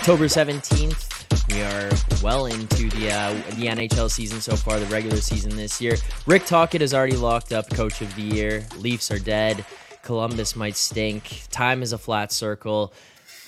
October 17th. We are well into the uh, the NHL season so far, the regular season this year. Rick Tocchet is already locked up, coach of the year. Leafs are dead. Columbus might stink. Time is a flat circle.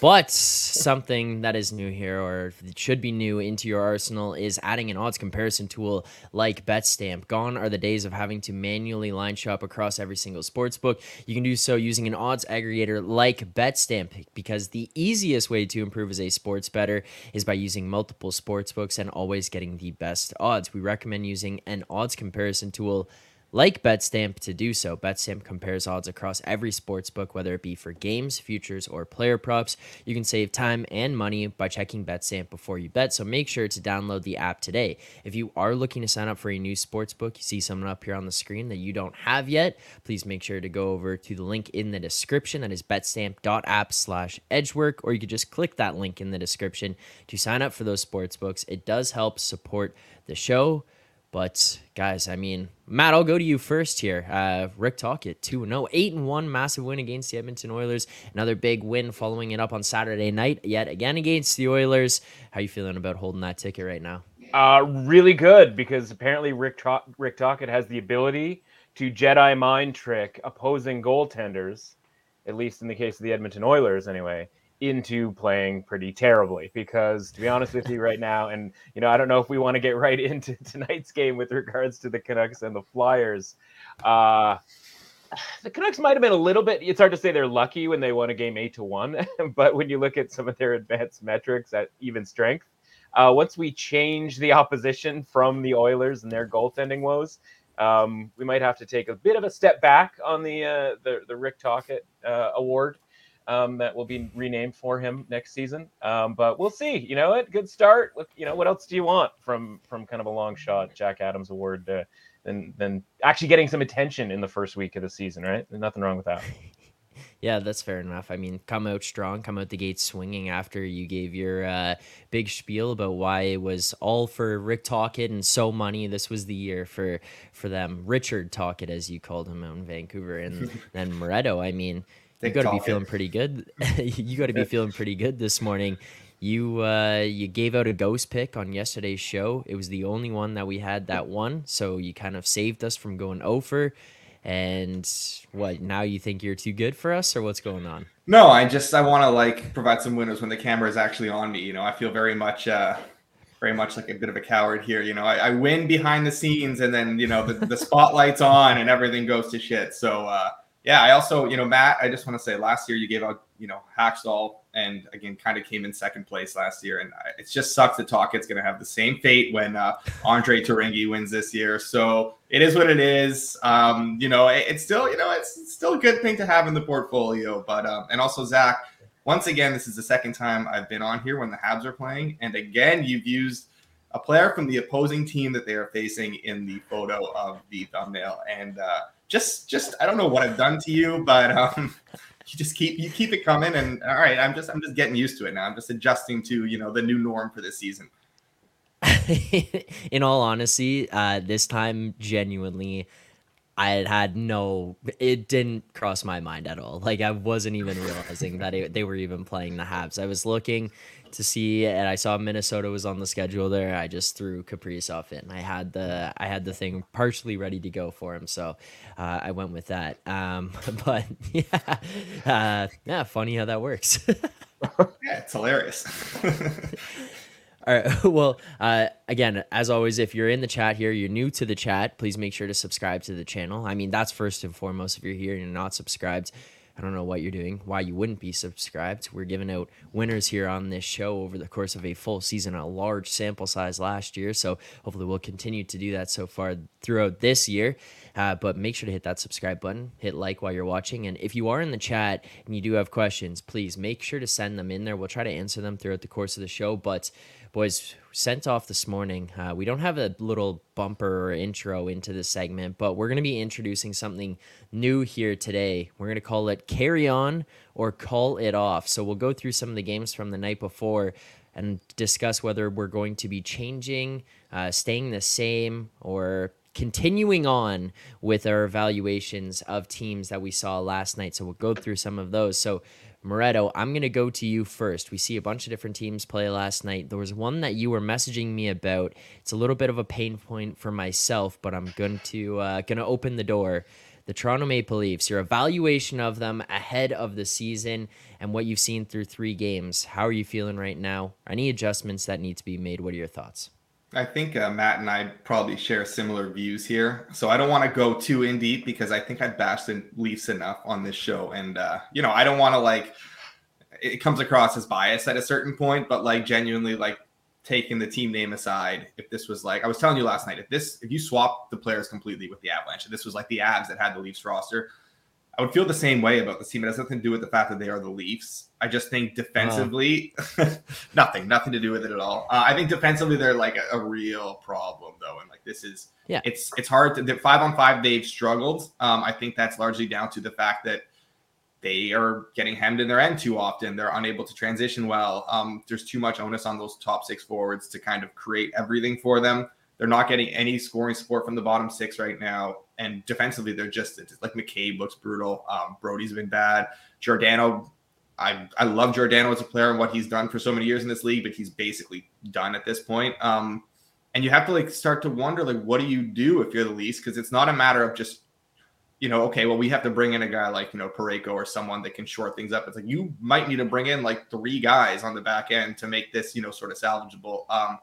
But something that is new here, or should be new into your arsenal, is adding an odds comparison tool like BetStamp. Gone are the days of having to manually line shop across every single sports book. You can do so using an odds aggregator like BetStamp because the easiest way to improve as a sports bettor is by using multiple sports books and always getting the best odds. We recommend using an odds comparison tool like BetStamp to do so. BetStamp compares odds across every sports book, whether it be for games, futures, or player props. You can save time and money by checking BetStamp before you bet, so make sure to download the app today. If you are looking to sign up for a new sports book, you see someone up here on the screen that you don't have yet, please make sure to go over to the link in the description. That is betstamp.app slash edgework, or you could just click that link in the description to sign up for those sports books. It does help support the show. But guys, I mean, Matt, I'll go to you first here. Uh, Rick Tocchet, 2 0, 8 and 1, massive win against the Edmonton Oilers. Another big win following it up on Saturday night, yet again against the Oilers. How you feeling about holding that ticket right now? Uh, really good because apparently Rick, Tro- Rick Tocchet has the ability to Jedi mind trick opposing goaltenders, at least in the case of the Edmonton Oilers, anyway into playing pretty terribly because to be honest with you right now and you know i don't know if we want to get right into tonight's game with regards to the canucks and the flyers. Uh the canucks might have been a little bit it's hard to say they're lucky when they won a game eight to one but when you look at some of their advanced metrics at even strength uh, once we change the opposition from the oilers and their goaltending woes um, we might have to take a bit of a step back on the uh, the, the rick tocchet uh, award um, that will be renamed for him next season. Um, but we'll see. You know, it good start. Look, you know, what else do you want from from kind of a long shot Jack Adams award uh, than than actually getting some attention in the first week of the season, right? There's nothing wrong with that. Yeah, that's fair enough. I mean, come out strong, come out the gate swinging after you gave your uh, big spiel about why it was all for Rick Tocchet and so money. This was the year for for them. Richard Tocchet, as you called him out in Vancouver, and then Moretto. I mean, you got to be feeling pretty good. you got to be feeling pretty good this morning. You uh, you gave out a ghost pick on yesterday's show. It was the only one that we had that one, so you kind of saved us from going over. And what now? You think you're too good for us, or what's going on? No, I just I want to like provide some winners when the camera is actually on me. You know, I feel very much uh, very much like a bit of a coward here. You know, I, I win behind the scenes, and then you know the, the spotlight's on, and everything goes to shit. So. uh yeah, I also, you know, Matt, I just want to say last year you gave out, you know, Hakstol and again kind of came in second place last year. And it just sucks to talk. It's going to have the same fate when uh, Andre Tourigny wins this year. So it is what it is. Um, you know, it, it's still, you know, it's still a good thing to have in the portfolio. But, um, and also, Zach, once again, this is the second time I've been on here when the Habs are playing. And again, you've used a player from the opposing team that they are facing in the photo of the thumbnail. And, uh, just just I don't know what I've done to you, but um, you just keep you keep it coming. And all right, I'm just I'm just getting used to it now. I'm just adjusting to you know the new norm for this season. In all honesty, uh, this time genuinely. I had no, it didn't cross my mind at all. Like I wasn't even realizing that it, they were even playing the Habs. I was looking to see, and I saw Minnesota was on the schedule there. I just threw Caprice Kaprizov in. I had the I had the thing partially ready to go for him, so uh, I went with that. Um, but yeah, uh, yeah, funny how that works. yeah, it's hilarious. All right. Well, uh, again, as always, if you're in the chat here, you're new to the chat, please make sure to subscribe to the channel. I mean, that's first and foremost. If you're here and you're not subscribed, I don't know what you're doing, why you wouldn't be subscribed. We're giving out winners here on this show over the course of a full season, a large sample size last year. So hopefully we'll continue to do that so far throughout this year. Uh, but make sure to hit that subscribe button, hit like while you're watching. And if you are in the chat and you do have questions, please make sure to send them in there. We'll try to answer them throughout the course of the show. But boys sent off this morning. Uh, we don't have a little bumper or intro into this segment, but we're going to be introducing something new here today. We're going to call it Carry On or Call It Off. So we'll go through some of the games from the night before and discuss whether we're going to be changing, uh, staying the same, or continuing on with our evaluations of teams that we saw last night. So we'll go through some of those. So Moretto, I'm going to go to you first. We see a bunch of different teams play last night. There was one that you were messaging me about. It's a little bit of a pain point for myself, but I'm going to uh, going to open the door. The Toronto Maple Leafs, your evaluation of them ahead of the season and what you've seen through three games. How are you feeling right now? Any adjustments that need to be made? What are your thoughts? I think uh, Matt and I probably share similar views here. So I don't want to go too in deep because I think I've bashed the Leafs enough on this show. And, uh, you know, I don't want to like, it comes across as bias at a certain point, but like genuinely, like taking the team name aside, if this was like, I was telling you last night, if this, if you swap the players completely with the Avalanche, this was like the Avs that had the Leafs roster, I would feel the same way about this team. It has nothing to do with the fact that they are the Leafs. I just think defensively, uh, nothing, nothing to do with it at all. Uh, I think defensively they're like a, a, real problem though, and like this is, yeah, it's it's hard to. Five on five, they've struggled. Um, I think that's largely down to the fact that they are getting hemmed in their end too often. They're unable to transition well. Um, there's too much onus on those top six forwards to kind of create everything for them. They're not getting any scoring support from the bottom six right now. And defensively, they're just like McCabe looks brutal. Um, Brodie's been bad. Giordano, I, I love Giordano as a player and what he's done for so many years in this league, but he's basically done at this point. Um, and you have to like start to wonder like what do you do if you're the Leafs? Because it's not a matter of just you know, okay, well, we have to bring in a guy like, you know, Parayko or someone that can short things up. It's like you might need to bring in like three guys on the back end to make this, you know, sort of salvageable. Um,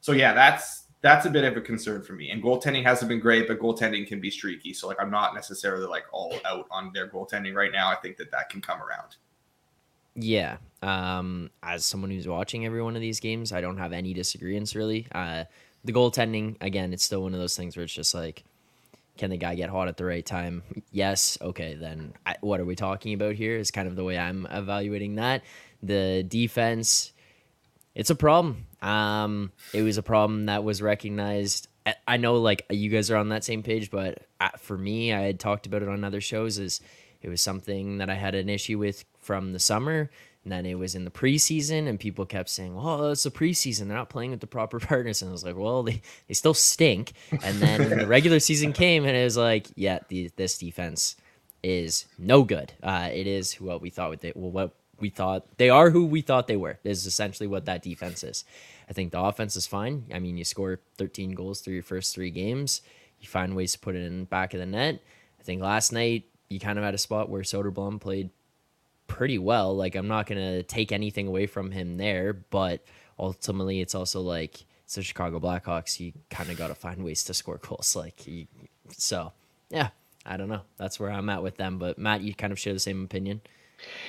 so yeah, that's that's a bit of a concern for me. And goaltending hasn't been great, but goaltending can be streaky. So like I'm not necessarily like all out on their goaltending right now. I think that that can come around. Yeah. Um, as someone who's watching every one of these games, I don't have any disagreements really. Uh, the goaltending again, it's still one of those things where it's just like, can the guy get hot at the right time? Yes. Okay. Then I, what are we talking about here? Is kind of the way I'm evaluating that. The defense it's a problem. Um, it was a problem that was recognized. I know, like you guys are on that same page, but uh, for me, I had talked about it on other shows. Is it was something that I had an issue with from the summer, and then it was in the preseason, and people kept saying, "Well, it's the preseason; they're not playing with the proper partners." And I was like, "Well, they, they still stink." And then the regular season came, and it was like, "Yeah, the, this defense is no good. Uh, it is what we thought. with it. well, what we thought they are who we thought they were is essentially what that defense is. I think the offense is fine. I mean, you score 13 goals through your first three games. You find ways to put it in the back of the net. I think last night you kind of had a spot where Soderblom played pretty well. Like I'm not gonna take anything away from him there, but ultimately it's also like it's the Chicago Blackhawks. You kind of got to find ways to score goals. Like you, so, yeah. I don't know. That's where I'm at with them. But Matt, you kind of share the same opinion.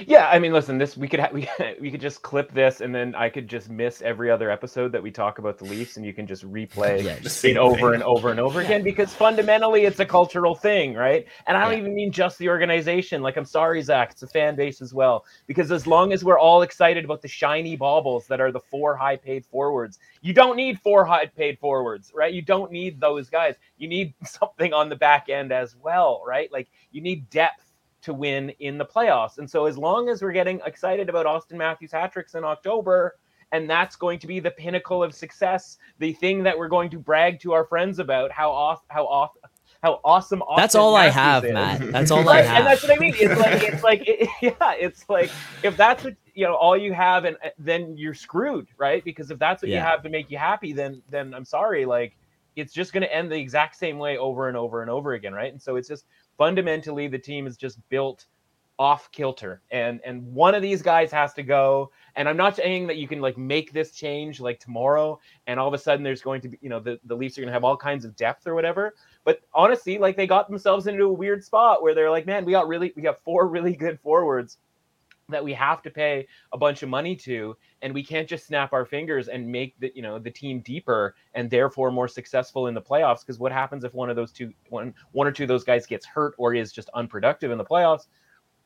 Yeah, I mean, listen, this we could ha- we we could just clip this, and then I could just miss every other episode that we talk about the Leafs, and you can just replay yeah, just it over thing. and over and over again because fundamentally it's a cultural thing, right? And I don't yeah. even mean just the organization. Like, I'm sorry, Zach, it's a fan base as well. Because as long as we're all excited about the shiny baubles that are the four high-paid forwards, you don't need four high-paid forwards, right? You don't need those guys. You need something on the back end as well, right? Like you need depth to win in the playoffs. And so as long as we're getting excited about Auston Matthews hat tricks in October, and that's going to be the pinnacle of success, the thing that we're going to brag to our friends about how off how off how awesome Auston That's all Matthews I have, is. Matt. That's all? I have. And that's what I mean. It's like it's like it, yeah, it's like if that's what you know all you have and uh, then you're screwed, right? Because if that's what yeah. you have to make you happy, then then I'm sorry, like it's just going to end the exact same way over and over and over again, right? And so it's just fundamentally the team is just built off kilter. And and one of these guys has to go. And i'm not saying that you can like make this change like tomorrow and all of a sudden there's going to be you know the, the leafs are going to have all kinds of depth or whatever. But honestly like they got themselves into a weird spot where they're like man we got really we got four really good forwards that we have to pay a bunch of money to and we can't just snap our fingers and make the you know the team deeper and therefore more successful in the playoffs because what happens if one of those two one one or two of those guys gets hurt or is just unproductive in the playoffs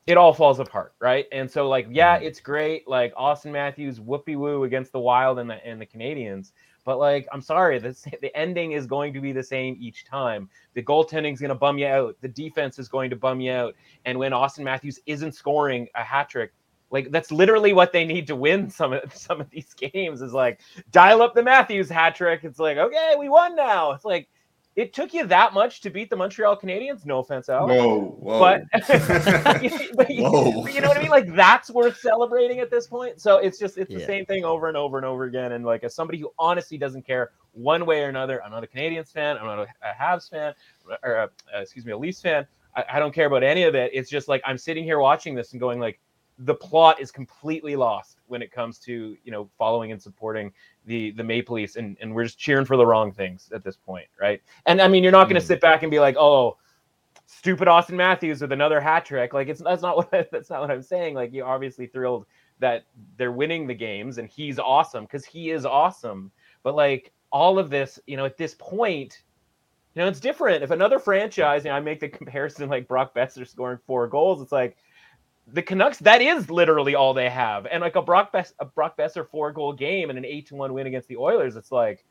it all falls apart right and so like yeah mm-hmm. it's great like Auston matthews whoopee woo against the wild and the and the canadiens but like i'm sorry this the ending is going to be the same each time the goaltending is going to bum you out the defense is going to bum you out and when Auston matthews isn't scoring a hat trick like that's literally what they need to win some of some of these games is like dial up the Matthews hat trick. It's like, okay, we won now. It's like it took you that much to beat the Montreal Canadiens. No offense, Alex. Whoa, whoa. But, but, you, Whoa. but you know what I mean? Like that's worth celebrating at this point. So it's just it's the same thing over and over and over again. And like as somebody who honestly doesn't care one way or another, I'm not a Canadiens fan. I'm not a, a Habs fan, or a, uh, excuse me, a Leafs fan. I, I don't care about any of it. It's just like I'm sitting here watching this and going like, the plot is completely lost when it comes to you know following and supporting the the Maple Leafs, and and we're just cheering for the wrong things at this point, right? And I mean, you're not going to Mm. sit back and be like, oh, stupid Auston Matthews with another hat trick. Like it's that's not what that's not what I'm saying. Like you're obviously thrilled that they're winning the games and he's awesome because he is awesome. But like all of this, you know, at this point, you know, it's different. If another franchise, you know, I make the comparison like Brock Boeser scoring four goals, it's like the Canucks, that is literally all they have. And like a Brock Bess- a Brock Boeser four goal game and an eight to one win against the Oilers, it's like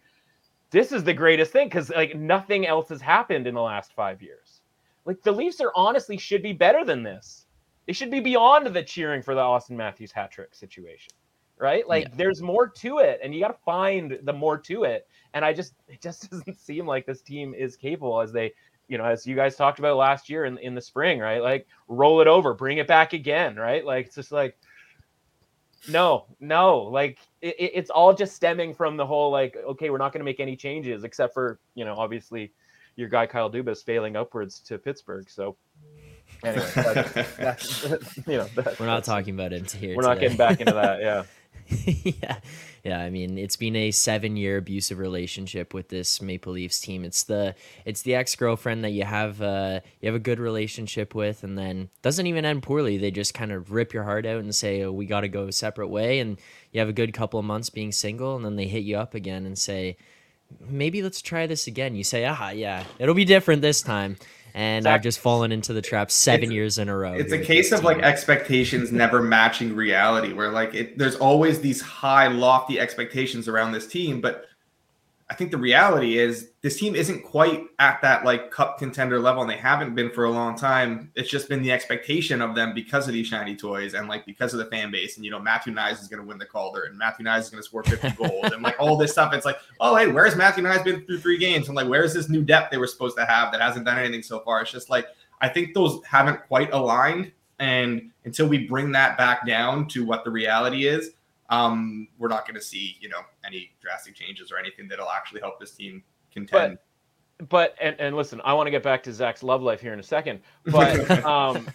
this is the greatest thing because like nothing else has happened in the last five years. Like the Leafs are honestly should be better than this. They should be beyond the cheering for the Auston Matthews hat trick situation, right? Like Yeah. there's more to it, and you got to find the more to it. And I just it just doesn't seem like this team is capable as they, you know, as you guys talked about last year in in the spring, right? Like roll it over, bring it back again, right? Like it's just like no, no, like it, it- it's all just stemming from the whole like, okay, we're not going to make any changes except for you know, obviously, your guy Kyle Dubas failing upwards to Pittsburgh. So anyway, that's, that's, you know, that- We're not talking about it here. We're not getting back into that. Yeah. yeah, yeah. I mean, it's been a seven-year abusive relationship with this Maple Leafs team. It's the it's the ex-girlfriend that you have uh, you have a good relationship with, and then doesn't even end poorly. They just kind of rip your heart out and say, oh, "We got to go a separate way," and you have a good couple of months being single, and then they hit you up again and say, "Maybe let's try this again." You say, "Ah, yeah, it'll be different this time." And I've just fallen into the trap seven It's- years in a row. it's a case of like expectations never matching reality where like it, there's always these high lofty expectations around this team but i think the reality is this team isn't quite at that like cup contender level and they haven't been for a long time. It's just been the expectation of them because of these shiny toys and like because of the fan base. And you know matthew Knies is going to win the calder and matthew Knies is going to score 50 goals and like all this stuff. It's like oh hey where's matthew Knies been through three games? And like where's this new depth they were supposed to have that hasn't done anything so far? It's just like I think those haven't quite aligned. And until we bring that back down to what the reality is, um, we're not going to see, you know, any drastic changes or anything that'll actually help this team contend. But but and, and listen, I want to get back to Zach's love life here in a second. But um,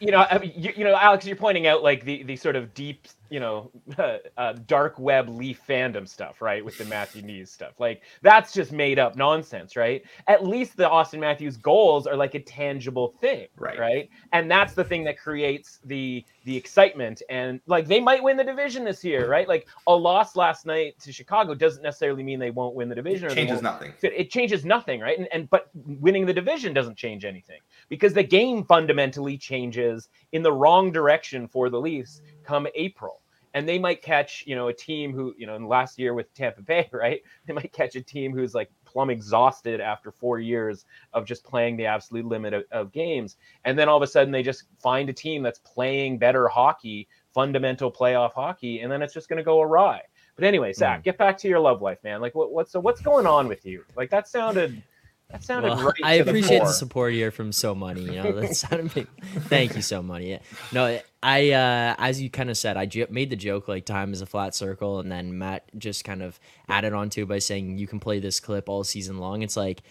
you know, I mean, you, you know, Alex, you're pointing out like the the sort of deep, you know, uh, dark web leaf fandom stuff, right? With the Matthew Knies stuff, like that's just made up nonsense, right? At least the Auston Matthews goals are like a tangible thing, Right. Right, and that's the thing that creates the the excitement, and like they might win the division this year, right? Like a loss last night to Chicago doesn't necessarily mean they won't win the division. or changes nothing. it it changes nothing, right? And, and but winning the division doesn't change anything because the game fundamentally changes in the wrong direction for the Leafs come April. And they might catch, you know, a team who, you know, in last year with Tampa Bay, right? They might catch a team who's like plumb exhausted after four years of just playing the absolute limit of, of games. And then all of a sudden they just find a team that's playing better hockey, fundamental playoff hockey, and then it's just going to go awry. But anyway, Zach, hmm. get back to your love life, man. Like, what, what's so what's going on with you? Like, that sounded that sounded Well, right. I to the appreciate the, support here from So Money. You know, that sounded big. Thank you, So Money. No, I uh, as you kind of said, I made the joke like time is a flat circle, and then Matt just kind of added on to it by saying you can play this clip all season long. It's like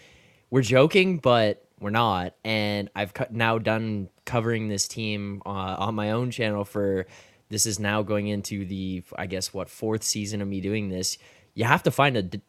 we're joking, but we're not. And I've co- now done covering this team uh, on my own channel for this is now going into the I guess what fourth season of me doing this. You have to find a d-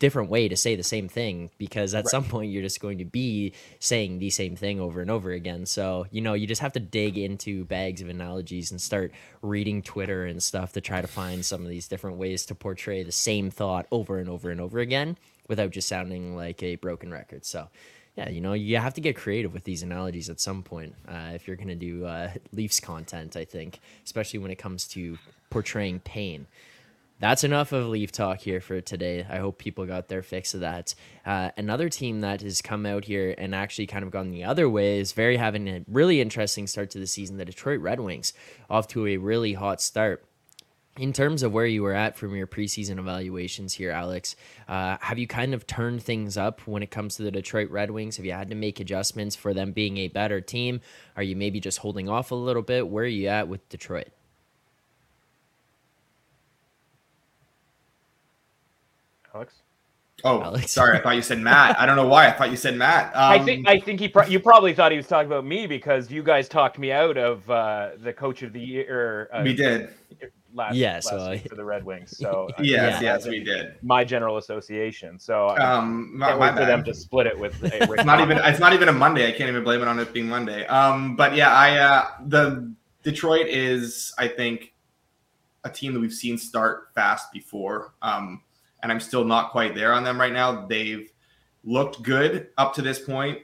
different way to say the same thing because at some point you're just going to be saying the same thing over and over again. So, you know, you just have to dig into bags of analogies and start reading Twitter and stuff to try to find some of these different ways to portray the same thought over and over and over again without just sounding like a broken record. So, yeah, you know, you have to get creative with these analogies at some point uh, if you're going to do uh, Leafs content, I think, especially when it comes to portraying pain that's enough of leaf talk here for today. I hope people got their fix of that. Uh, another team that has come out here and actually kind of gone the other way is very having a really interesting start to the season. The Detroit Red Wings off to a really hot start. in terms of where you were at from your preseason evaluations here, Alex, uh, have you kind of turned things up when it comes to the Detroit Red Wings? Have you had to make adjustments for them being a better team? Are you maybe just holding off a little bit? Where are you at with Detroit? Alex. Oh, Alex. sorry. I thought you said Matt. I don't know why. I thought you said Matt. Um, I think I think he pro- you probably thought he was talking about me because you guys talked me out of uh, the coach of the year. Uh, we did. last, Yeah, last so week for the Red Wings. So uh, Yes, Yeah. yes, we did. my general association. So I Um, my, can't my wait for them to split it with. uh, It's not even. It's not even a Monday. I can't even blame it on it being Monday. Um, but yeah, I uh, the Detroit is, I think, a team that we've seen start fast before. Um, and I'm still not quite there on them right now. They've looked good up to this point.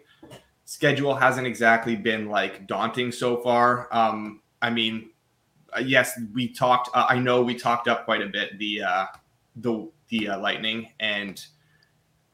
Schedule hasn't exactly been like daunting so far. Um, I mean, uh, yes, we talked. Uh, I know we talked up quite a bit the uh, the the uh, Lightning, and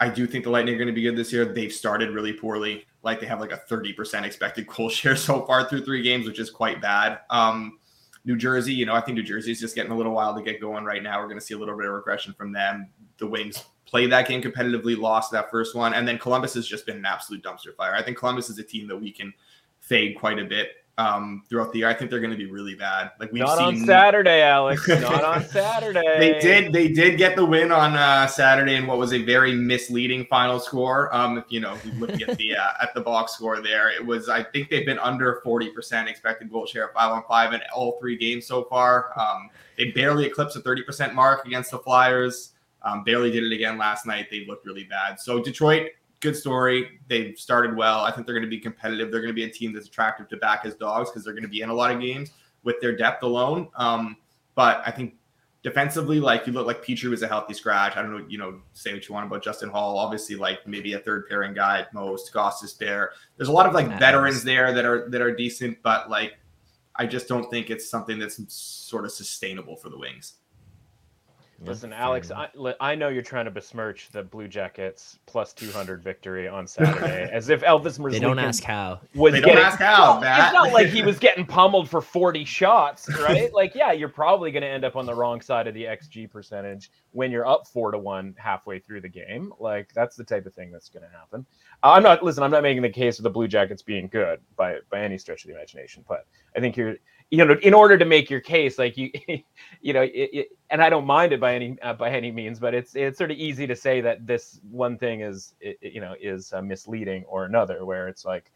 I do think the Lightning are going to be good this year. They've started really poorly. Like they have like a thirty percent expected goal share so far through three games, which is quite bad. Um, New Jersey, you know, I think New Jersey is just getting a little while to get going right now. We're going to see a little bit of regression from them. The Wings played that game competitively, lost that first one, and then Columbus has just been an absolute dumpster fire. I think Columbus is a team that we can fade quite a bit um, throughout the year. I think they're going to be really bad. Like we've Not seen on Saturday, Alex. Not on Saturday. they did. They did get the win on uh, Saturday in what was a very misleading final score. Um, if you know, if you look at the uh, at the box score there, it was. I think they've been under forty percent expected goal share five on five in all three games so far. Um, they barely eclipsed the thirty percent mark against the Flyers. Um, barely did it again last night. They looked really bad. So Detroit, good story. They've started well. I think they're going to be competitive. They're going to be a team that's attractive to back as dogs because they're going to be in a lot of games with their depth alone. Um, but I think defensively, like you look like Petry was a healthy scratch. I don't know, you know, say what you want about Justin Holl. Obviously, like maybe a third pairing guy at most. Goss is there. There's a lot of like Adams. veterans there that are that are decent, but like I just don't think it's something that's sort of sustainable for the Wings. Listen, Alex, I, I know you're trying to besmirch the Blue Jackets plus 200 victory on Saturday, as if Elvis They don't ask how. was They don't getting. ask how, Matt. It's not like he was getting pummeled for 40 shots, right? like, yeah, you're probably going to end up on the wrong side of the XG percentage when you're up four to one halfway through the game. Like, that's the type of thing that's going to happen. I'm not listen. I'm not making the case of the Blue Jackets being good by by any stretch of the imagination, but I think you're you know in order to make your case like you you know it, it, and i don't mind it by any uh, by any means but it's it's sort of easy to say that this one thing is it, you know is uh, misleading or another where it's like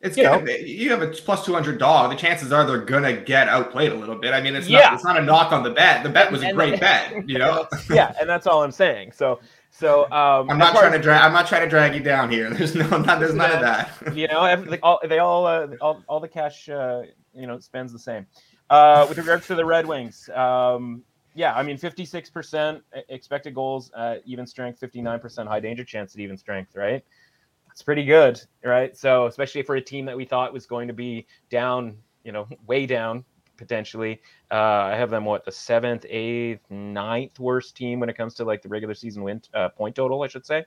It's You know. you have a plus two hundred dog. The chances are they're gonna get outplayed a little bit. I mean, it's Yeah. not it's not a knock on the bet. The bet was a And- great bet. You know, yeah and that's all i'm saying so so um I'm not trying to drag. I'm not trying to drag you down here. There's no, not, there's none of that. you know all, they all, uh, all all the cash uh, you know spends the same. Uh with regards to the red wings um yeah i mean 56% expected goals uh, even strength 59% high danger chance at even strength right? It's pretty good right? So especially for a team that we thought was going to be down you know way down potentially uh i have them what the seventh eighth ninth worst team when it comes to like the regular season win uh, point total i should say.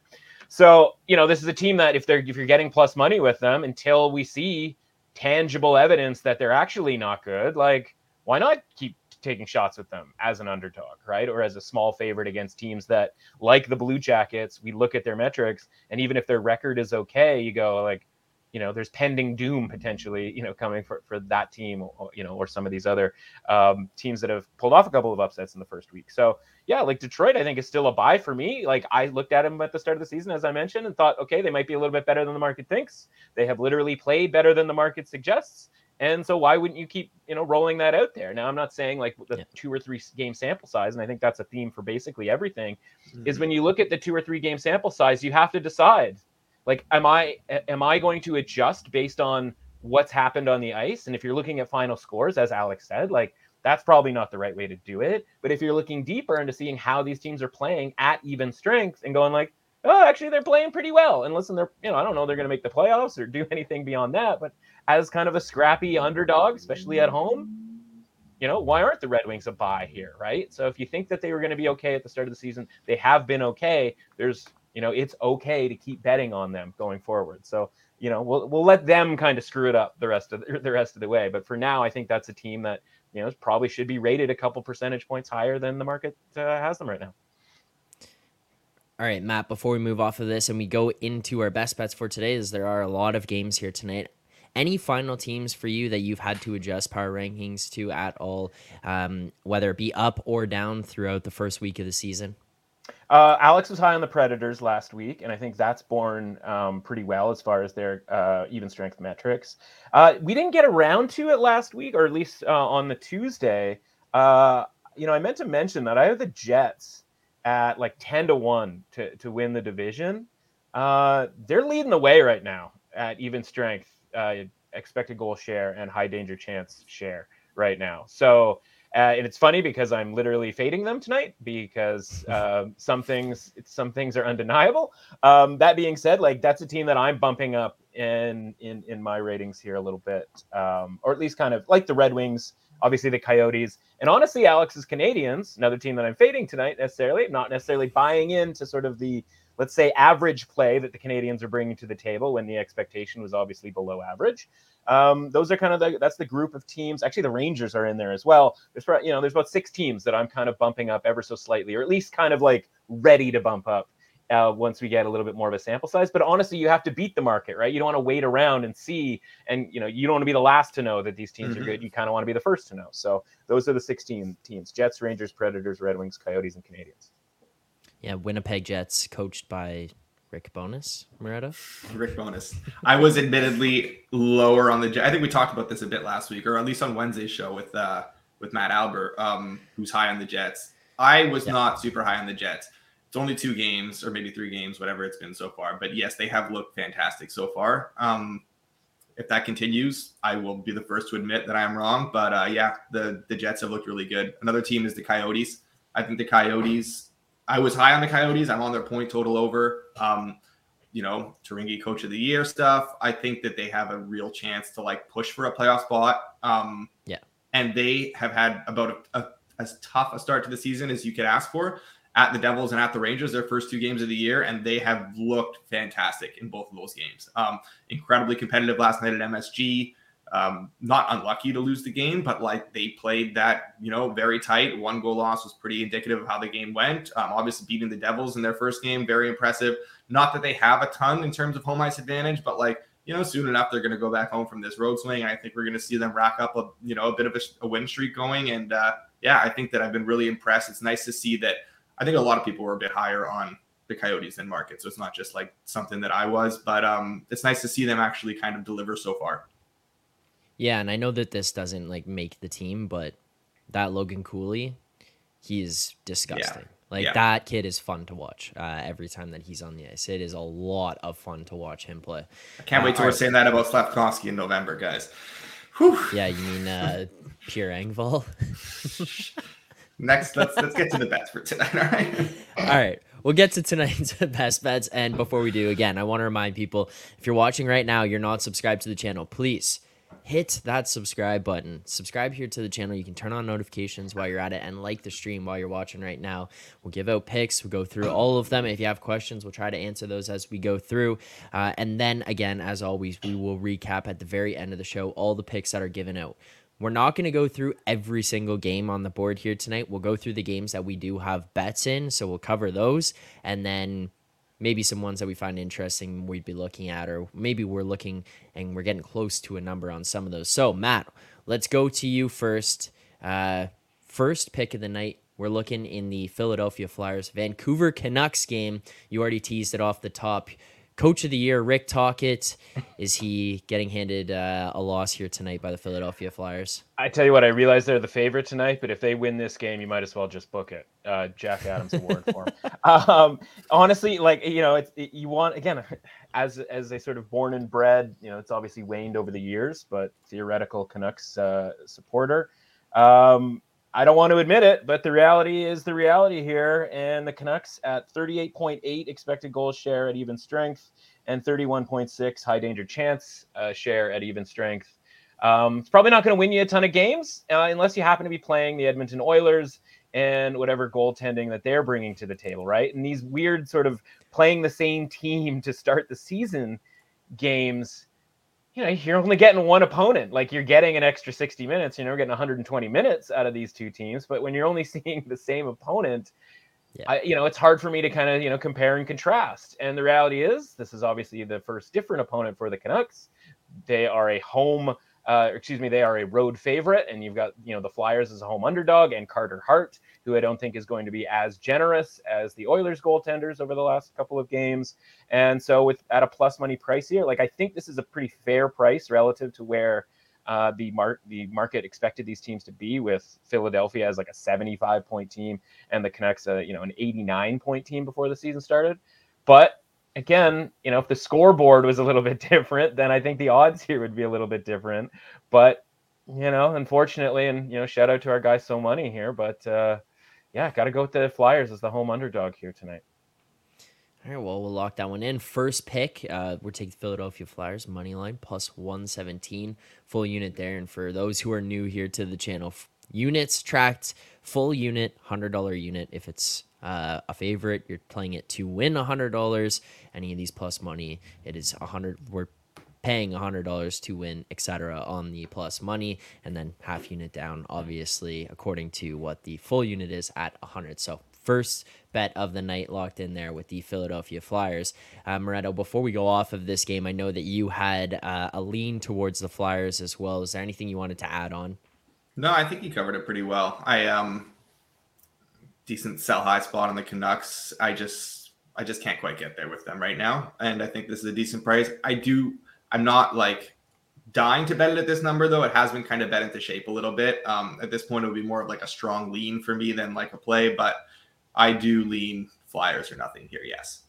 So, you know, this is a team that if they're if you're getting plus money with them until we see tangible evidence that they're actually not good, like why not keep taking shots with them as an underdog, right? Or as a small favorite against teams that like the Blue Jackets, we look at their metrics and even if their record is okay, you go like you know, there's pending doom potentially, you know, coming for, for that team, or, you know, or some of these other um, teams that have pulled off a couple of upsets in the first week. So, yeah, like Detroit, I think is still a buy for me. Like I looked at them at the start of the season, as I mentioned, and thought, okay, they might be a little bit better than the market thinks. They have literally played better than the market suggests. And so why wouldn't you keep, you know, rolling that out there? Now I'm not saying like the Yeah. two or three game sample size, and I think that's a theme for basically everything, is when you look at the two or three game sample size, you have to decide, like, am I am I going to adjust based on what's happened on the ice? And if you're looking at final scores, as Alex said, like that's probably not the right way to do it. But if you're looking deeper into seeing how these teams are playing at even strength and going like, oh, actually they're playing pretty well. And listen, they're you know I don't know they're going to make the playoffs or do anything beyond that, but as kind of a scrappy underdog, especially at home, you know why aren't the Red Wings a buy here, right? So if you think that they were going to be okay at the start of the season, they have been okay. There's you know it's okay to keep betting on them going forward. So you know we'll we'll let them kind of screw it up the rest of the, the rest of the way. But for now, I think that's a team that you know probably should be rated a couple percentage points higher than the market uh, has them right now. All right, Matt, before we move off of this and we go into our best bets for today, as there are a lot of games here tonight. Any final teams for you that you've had to adjust power rankings to at all, um, whether it be up or down throughout the first week of the season? Uh, Alex was high on the Predators last week, and I think that's borne um, pretty well as far as their uh, even strength metrics. Uh, we didn't get around to it last week, or at least uh, on the Tuesday. Uh, you know, I meant to mention that I have the Jets at like 10 to 1 to, to win the division. Uh, they're leading the way right now at even strength, expected goal share, and high danger chance share right now. So, uh, and it's funny because I'm literally fading them tonight because uh, some things some things are undeniable. Um, that being said, like that's a team that I'm bumping up in in in my ratings here a little bit, um, or at least kind of like the Red Wings, obviously the Coyotes, and honestly Alex's Canadiens, another team that I'm fading tonight necessarily, not necessarily buying into sort of the let's say average play that the Canadiens are bringing to the table when the expectation was obviously below average. Um, those are kind of the that's the group of teams. Actually, the Rangers are in there as well. There's you know there's about six teams that I'm kind of bumping up ever so slightly, or at least kind of like ready to bump up uh, once we get a little bit more of a sample size. But honestly, you have to beat the market, right? You don't want to wait around and see, and you know you don't want to be the last to know that these teams mm-hmm. are good. You kind of want to be the first to know. So those are the 16 teams: Jets, Rangers, Predators, Red Wings, Coyotes, and Canadiens. Yeah, Winnipeg Jets, coached by Rick Bowness, Moretto? Rick Bonus. I was admittedly lower on the. Jets. I think we talked about this a bit last week, or at least on Wednesday's show with uh, with Matt Alber, um, who's high on the Jets. I was yeah. not super high on the Jets. It's only two games, or maybe three games, whatever it's been so far. But yes, they have looked fantastic so far. Um, if that continues, I will be the first to admit that I am wrong. But uh, yeah, the the Jets have looked really good. Another team is the Coyotes. I think the Coyotes I was high on the Coyotes. I'm on their point total over. Um, you know, Tourigny coach of the year stuff. I think that they have a real chance to like push for a playoff spot. Um, yeah. And they have had about a, a, as tough a start to the season as you could ask for at the Devils and at the Rangers, their first two games of the year, and they have looked fantastic in both of those games. Um, incredibly competitive last night at MSG um, not unlucky to lose the game, but like they played that, you know, very tight. One goal loss was pretty indicative of how the game went. Um, obviously, beating the Devils in their first game, very impressive. Not that they have a ton in terms of home ice advantage, but like, you know, soon enough they're going to go back home from this road swing. I think we're going to see them rack up a, you know, a bit of a, a win streak going. And uh, yeah, I think that I've been really impressed. It's nice to see that. I think a lot of people were a bit higher on the Coyotes than market, so it's not just like something that I was, but um, it's nice to see them actually kind of deliver so far. Yeah, and I know that this doesn't like make the team, but that Logan Cooley, he's disgusting. Yeah. Like yeah. that kid is fun to watch uh, every time that he's on the ice. It is a lot of fun to watch him play. I can't uh, wait till we're saying that about Slafkovsky in November, guys. Whew. Yeah, you mean uh, Pierre Engvall? Next, let's let's get to the bets for tonight. All right. all right. We'll get to tonight's best bets, and before we do, again, I want to remind people: if you're watching right now, you're not subscribed to the channel, please hit that subscribe button. Subscribe here to the channel. You can turn on notifications while you're at it and like the stream while you're watching right now. We'll give out picks. We'll go through all of them. If you have questions, we'll try to answer those as we go through. Uh, and then, again, as always, we will recap at the very end of the show all the picks that are given out. We're not going to go through every single game on the board here tonight. We'll go through the games that we do have bets in. So we'll cover those. And then maybe some ones that we find interesting we'd be looking at, or maybe we're looking and we're getting close to a number on some of those. So, Matt, let's go to you first. Uh, first pick of the night. We're looking in the Philadelphia Flyers Vancouver Canucks game. You already teased it off the top. Coach of the year, Rick Tocchet. Is he getting handed uh, a loss here tonight by the Philadelphia Flyers? I tell you what, I realize they're the favorite tonight, but if they win this game, you might as well just book it. Uh, Jack Adams Award for him. Um, honestly, like you know, it's it, you want again as as a sort of born and bred. You know, it's obviously waned over the years, but theoretical Canucks uh, supporter. Um, I don't want to admit it, but the reality is the reality here. And the Canucks at 38.8 expected goal share at even strength and 31.6 high danger chance uh, share at even strength. Um, it's probably not going to win you a ton of games uh, unless you happen to be playing the Edmonton Oilers and whatever goaltending that they're bringing to the table, right? And these weird sort of playing the same team to start the season games you know, you're only getting one opponent. Like you're getting an extra 60 minutes, you know, getting 120 minutes out of these two teams. But when you're only seeing the same opponent, yeah. I, you know, it's hard for me to kind of, you know, compare and contrast. And the reality is, this is obviously the first different opponent for the Canucks. They are a home, uh, excuse me, they are a road favorite, and you've got, you know, the Flyers as a home underdog, and Carter Hart, who I don't think is going to be as generous as the Oilers goaltenders over the last couple of games. And so with at a plus money price here, like I think this is a pretty fair price relative to where uh, the mark the market expected these teams to be with Philadelphia as like a 75 point team and the Canucks uh, you know an 89 point team before the season started. But again, you know, if the scoreboard was a little bit different, then I think the odds here would be a little bit different. But you know, unfortunately, and you know, shout out to our guy So Money here, but uh, yeah, got to go with the Flyers as the home underdog here tonight. All right, well, we'll lock that one in. First pick, uh, we're taking Philadelphia Flyers money line plus 117, full unit there. And for those who are new here to the channel, units tracked, full unit, $100 unit. If it's uh, a favorite, you're playing it to win $100. Any of these plus money, it is 100 We're paying $100 to win, etc. on the plus money, and then half unit down, obviously, according to what the full unit is at 100. So first bet of the night locked in there with the Philadelphia Flyers. Uh, Moretto, before we go off of this game, I know that you had uh, a lean towards the Flyers as well. Is there anything you wanted to add on? No, I think you covered it pretty well. I um decent sell high spot on the Canucks. I just I just can't quite get there with them right now, and I think this is a decent price. I do I'm not like dying to bet it at this number though. It has been kind of bet into shape a little bit. Um, at this point, it would be more of like a strong lean for me than like a play, but I do lean Flyers or nothing here. Yes.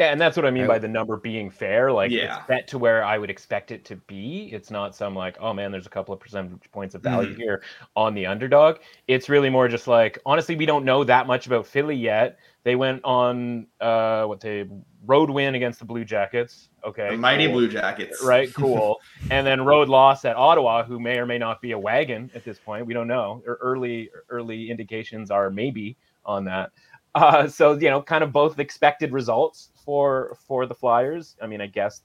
Yeah, and that's what I mean by the number being fair. Like, yeah. it's bet to where I would expect it to be. It's not some like, oh man, there's a couple of percentage points of value mm. here on the underdog. It's really more just like, honestly, we don't know that much about Philly yet. They went on uh, what they road win against the Blue Jackets. Okay, the mighty cool. Blue Jackets. Right, cool. and then road loss at Ottawa, who may or may not be a wagon at this point. We don't know. Early early indications are maybe on that. Uh, so you know, kind of both expected results for for the Flyers. I mean, I guess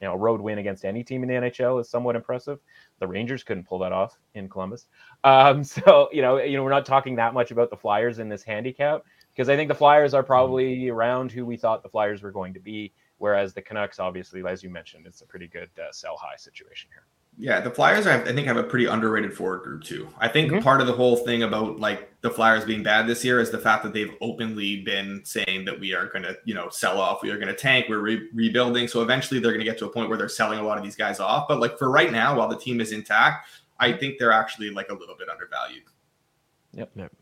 you know, a road win against any team in the NHL is somewhat impressive. The Rangers couldn't pull that off in Columbus. Um, so you know, you know, we're not talking that much about the Flyers in this handicap because I think the Flyers are probably around who we thought the Flyers were going to be, whereas the Canucks, obviously, as you mentioned, it's a pretty good uh, sell high situation here. Yeah, the Flyers, I think, have a pretty underrated forward group too. I think mm-hmm. part of the whole thing about like the Flyers being bad this year is the fact that they've openly been saying that we are going to, you know, sell off, we are going to tank, we're re- rebuilding. So eventually, they're going to get to a point where they're selling a lot of these guys off. But like for right now, while the team is intact, I think they're actually like a little bit undervalued. Yep. yep.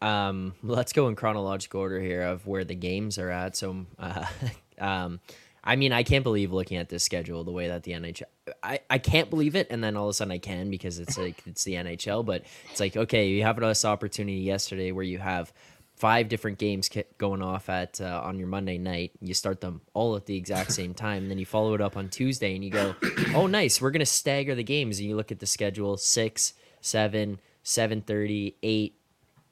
Um, let's go in chronological order here of where the games are at. So, uh, um, I mean, I can't believe looking at this schedule the way that the NHL. I, I can't believe it, and then all of a sudden I can because it's like it's the NHL. But it's like okay, you have this opportunity yesterday where you have five different games going off at uh, on your Monday night. You start them all at the exact same time, and then you follow it up on Tuesday, and you go, "Oh, nice, we're gonna stagger the games." And you look at the schedule: six, seven, seven thirty, eight,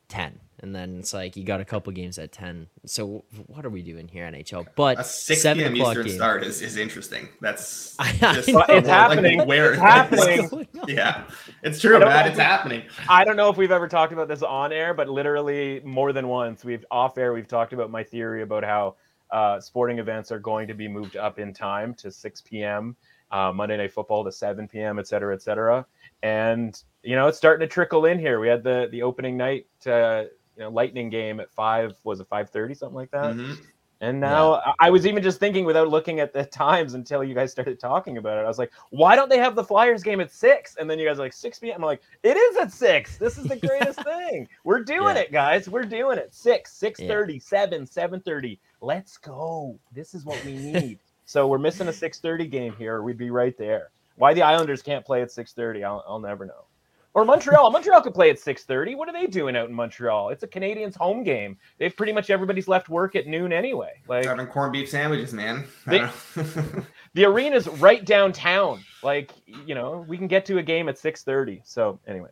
ten and then it's like you got a couple games at 10 so what are we doing here nhl but a 6 7 p.m eastern game. start is, is interesting. That's just it's happening. like where it's happening. Yeah. It's true man it's we, happening. I don't know if we've ever talked about this on air but literally more than once we've off air we've talked about my theory about how uh, sporting events are going to be moved up in time to 6 p.m uh, monday night football to 7 p.m et cetera et cetera. And you know it's starting to trickle in here. We had the the opening night uh, you know, Lightning game at five was it five thirty something like that. Mm-hmm. And now yeah. I was even just thinking without looking at the times until you guys started talking about it. I was like, why don't they have the Flyers game at six? And then you guys are like, 6 p.m. I'm like, it is at six. This is the greatest thing. We're doing yeah. it, guys. We're doing it. Six, 6 30, yeah. 7, 7 30. Let's go. This is what we need. so we're missing a 6 30 game here. We'd be right there. Why the Islanders can't play at 6 30, I'll, I'll never know. Or Montreal. Montreal could play at 6:30. What are they doing out in Montreal? It's a Canadiens home game. They've pretty much everybody's left work at noon anyway. Like having corned beef sandwiches, man. They, the arena's right downtown. Like, you know, we can get to a game at 6:30. So anyway.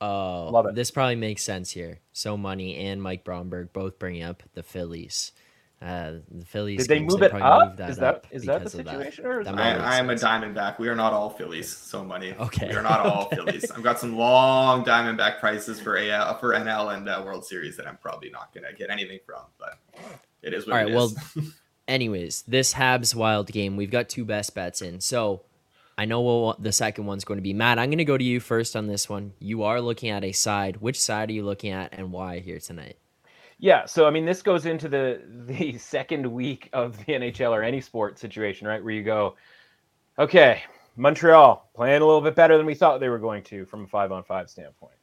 Oh, love it. This probably makes sense here. So money and Mike Bromberg both bringing up the Phillies. Uh, the Phillies. Did they games, move it probably moved up? Is that is that the because of situation, or is That it I, I am a sense. Diamondback. We are not all Phillies. So money. Okay. We are not all Okay. Phillies. I've got some long Diamondback prices for AL, for NL and uh, World Series that I'm probably not gonna get anything from, but it is what All right, it is. well, Anyways, this Habs Wild game, we've got two best bets in. So I know what the second one's going to be. Matt, I'm going to go to you first on this one. You are looking at a side. Which side are you looking at and why here tonight? Yeah, so I mean, this goes into the the second week of the NHL or any sport situation, right? Where you go, okay, Montreal playing a little bit better than we thought they were going to from a five on five standpoint.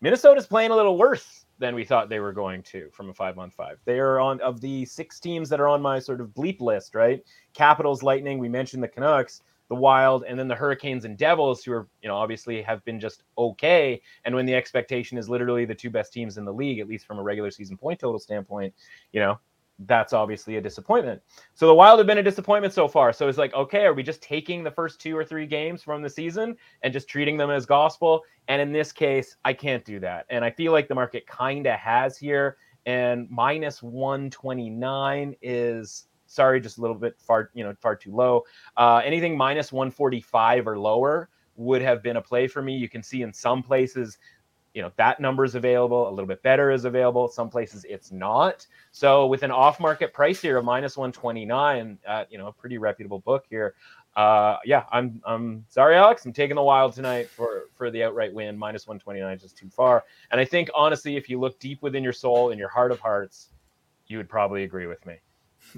Minnesota's playing a little worse than we thought they were going to from a five on five. They are on of the six teams that are on my sort of bleep list, right? Capitals, Lightning, we mentioned the Canucks, the Wild, and then the Hurricanes and Devils, who are, you know, obviously have been just okay. And when the expectation is literally the two best teams in the league, at least from a regular season point total standpoint, you know, that's obviously a disappointment. So the Wild have been a disappointment so far. So it's like, okay, are we just taking the first two or three games from the season and just treating them as gospel? And in this case, I can't do that. And I feel like the market kind of has here. And minus 129 is sorry, just a little bit far, you know, far too low. Uh, anything minus 145 or lower would have been a play for me. You can see in some places, you know, that number is available. A little bit better is available. Some places it's not. So with an off-market price here of minus 129, uh, you know, a pretty reputable book here. Uh, yeah, I'm I'm sorry, Alex. I'm taking the Wild tonight for for the outright win. Minus 129 is just too far. And I think honestly, if you look deep within your soul, in your heart of hearts, you would probably agree with me.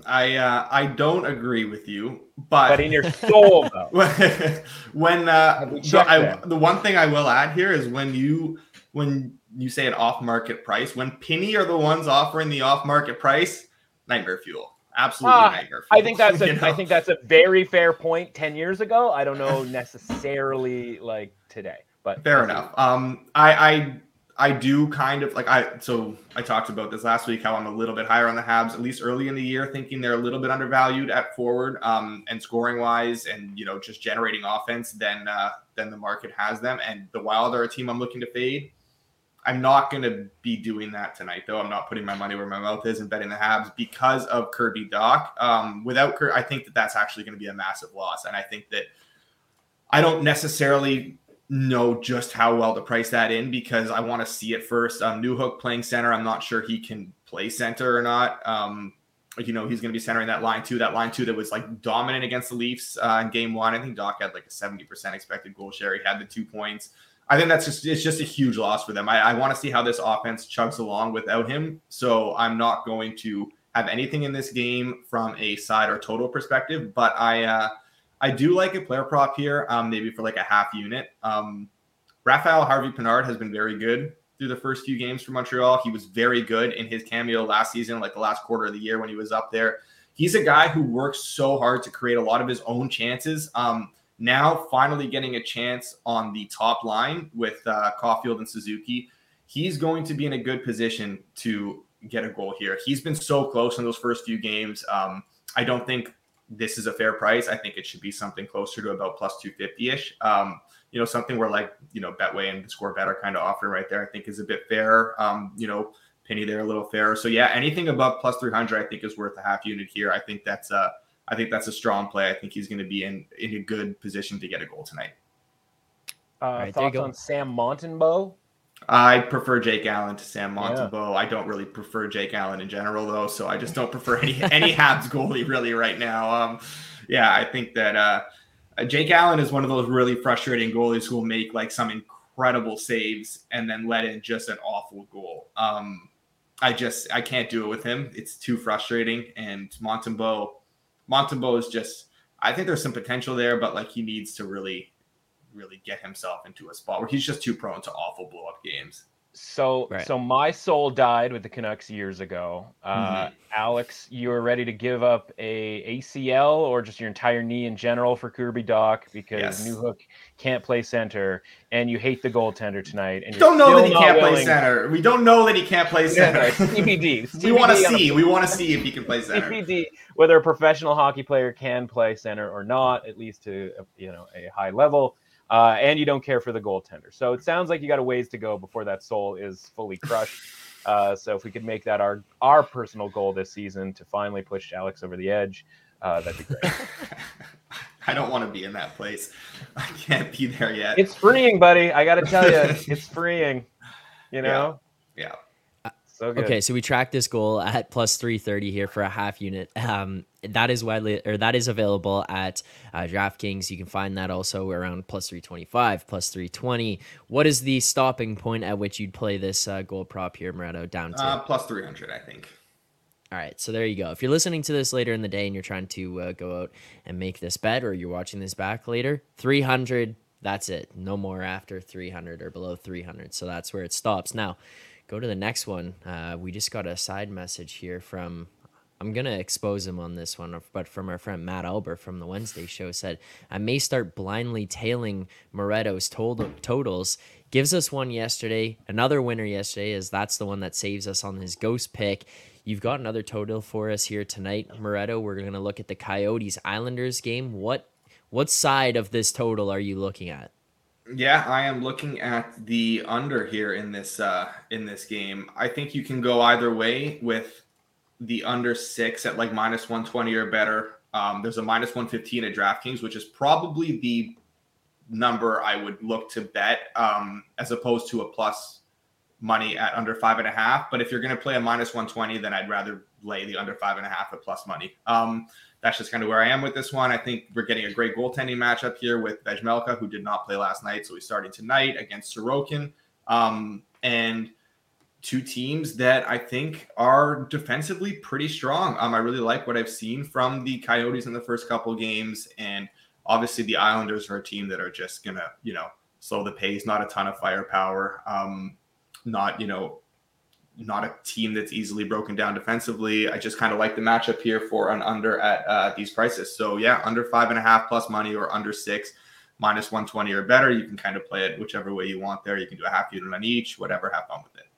I uh, I don't agree with you, but But in your soul, though, when uh, the, I, the one thing I will add here is when you when you say an off market price, when Penny are the ones offering the off market price, nightmare fuel, absolutely Ah, nightmare fuel. I think that's a you I think that's a very fair point. Ten years ago, I don't know necessarily like today, but Fair enough. Um, I, I I do kind of like I so I talked about this last week how I'm a little bit higher on the Habs at least early in the year, thinking they're a little bit undervalued at forward, um, and scoring wise, and you know just generating offense than uh, than the market has them. And the Wild are a team I'm looking to fade. I'm not going to be doing that tonight, though. I'm not putting my money where my mouth is and betting the Habs because of Kirby Dach. Um, without Kirby, I think that that's actually going to be a massive loss, and I think that I don't necessarily know just how well to price that in because I want to see it first. Um, Newhook playing center, I'm not sure he can play center or not. Um, you know, he's going to be centering that line two, that line two that was like dominant against the Leafs uh, in game one. I think Dach had like a 70% expected goal share. He had the two points. I think that's just, it's just a huge loss for them. I, I want to see how this offense chugs along without him. So I'm not going to have anything in this game from a side or total perspective, but I, uh, I do like a player prop here, um, maybe for like a half unit. Um, Raphael Harvey Pinard has been very good through the first few games for Montreal. He was very good in his cameo last season, like the last quarter of the year when he was up there. He's a guy who works so hard to create a lot of his own chances. Um, now, finally getting a chance on the top line with uh, Caulfield and Suzuki, he's going to be in a good position to get a goal here. He's been so close in those first few games. Um, I don't think this is a fair price. I think it should be something closer to about plus 250 ish. Um, you know, something where like, you know, Betway and the Score Bet are kind of offering right there, I think is a bit fair. Um, you know, Penny there a little fair. So yeah, anything above plus 300, I think is worth a half unit here. I think that's a, I think that's a strong play. I think he's going to be in, in a good position to get a goal tonight. uh, right, thoughts on Sam Montembeault? I prefer Jake Allen to Sam Yeah. Montembeault. I don't really prefer Jake Allen in general, though, so I just don't prefer any any Habs goalie really right now. Um, yeah, I think that uh, uh, Jake Allen is one of those really frustrating goalies who will make like some incredible saves and then let in just an awful goal. Um, I just I can't do it with him. It's too frustrating. And Montembeault, Montembeault is just I think there's some potential there, but like he needs to really really get himself into a spot where he's just too prone to awful blow up games. So, Right. so my soul died with the Canucks years ago. Uh, Alex, you were ready to give up a ACL or just your entire knee in general for Kirby Dach because Yes. Newhook can't play center, and you hate the goaltender tonight. And you're don't know that he can't play center. We don't know that he can't play center. it's TBD. It's we want to TBD on a- see. We want to see if he can play center. TBD whether a professional hockey player can play center or not, at least to you know a high level. Uh, and you don't care for the goaltender. So it sounds like you got a ways to go before that soul is fully crushed. Uh, so if we could make that our our personal goal this season to finally push Alex over the edge, uh, that'd be great. I don't want to be in that place. I can't be there yet. it's freeing, buddy. I got to tell you, it's freeing. You know. yeah. So good. Okay, so we track this goal at plus 330 here for a half unit. Um, that is widely or that is available at uh, DraftKings. You can find that also around plus 325, plus 320. What is the stopping point at which you'd play this uh, goal prop here, Moretto, down to? Uh, plus 300, I think. All right, so there you go. If you're listening to this later in the day and you're trying to uh, go out and make this bet, or you're watching this back later, 300, that's it. No more after 300 or below 300. So that's where it stops. Now, go to the next one. Uh, we just got a side message here from. I'm gonna expose him on this one, but from our friend Matt Alber from the Wednesday show said I may start blindly tailing Moretto's total totals. Gives us one yesterday, another winner yesterday, as that's the one that saves us on his ghost pick. You've got another total for us here tonight, Moretto. We're gonna look at the Coyotes Islanders game. What what side of this total are you looking at? Yeah, I am looking at the under here in this uh in this game. I think you can go either way with the under six at like minus 120 or better. Um, there's a minus 115 at DraftKings, which is probably the number I would look to bet um, as opposed to a plus money at under five and a half. But if you're going to play a minus 120, then I'd rather lay the under five and a half at plus money. Um, that's just kind of where I am with this one. I think we're getting a great goaltending matchup here with Vejmelka, who did not play last night. So he's starting tonight against Sorokin. Um, and two teams that I think are defensively pretty strong. Um, I really like what I've seen from the Coyotes in the first couple games, and obviously the Islanders are a team that are just gonna, you know, slow the pace. Not a ton of firepower. Um, not you know, not a team that's easily broken down defensively. I just kind of like the matchup here for an under at uh, these prices. So yeah, under five and a half plus money or under six minus 120 or better. You can kind of play it whichever way you want there. You can do a half unit on each, whatever, have fun with it.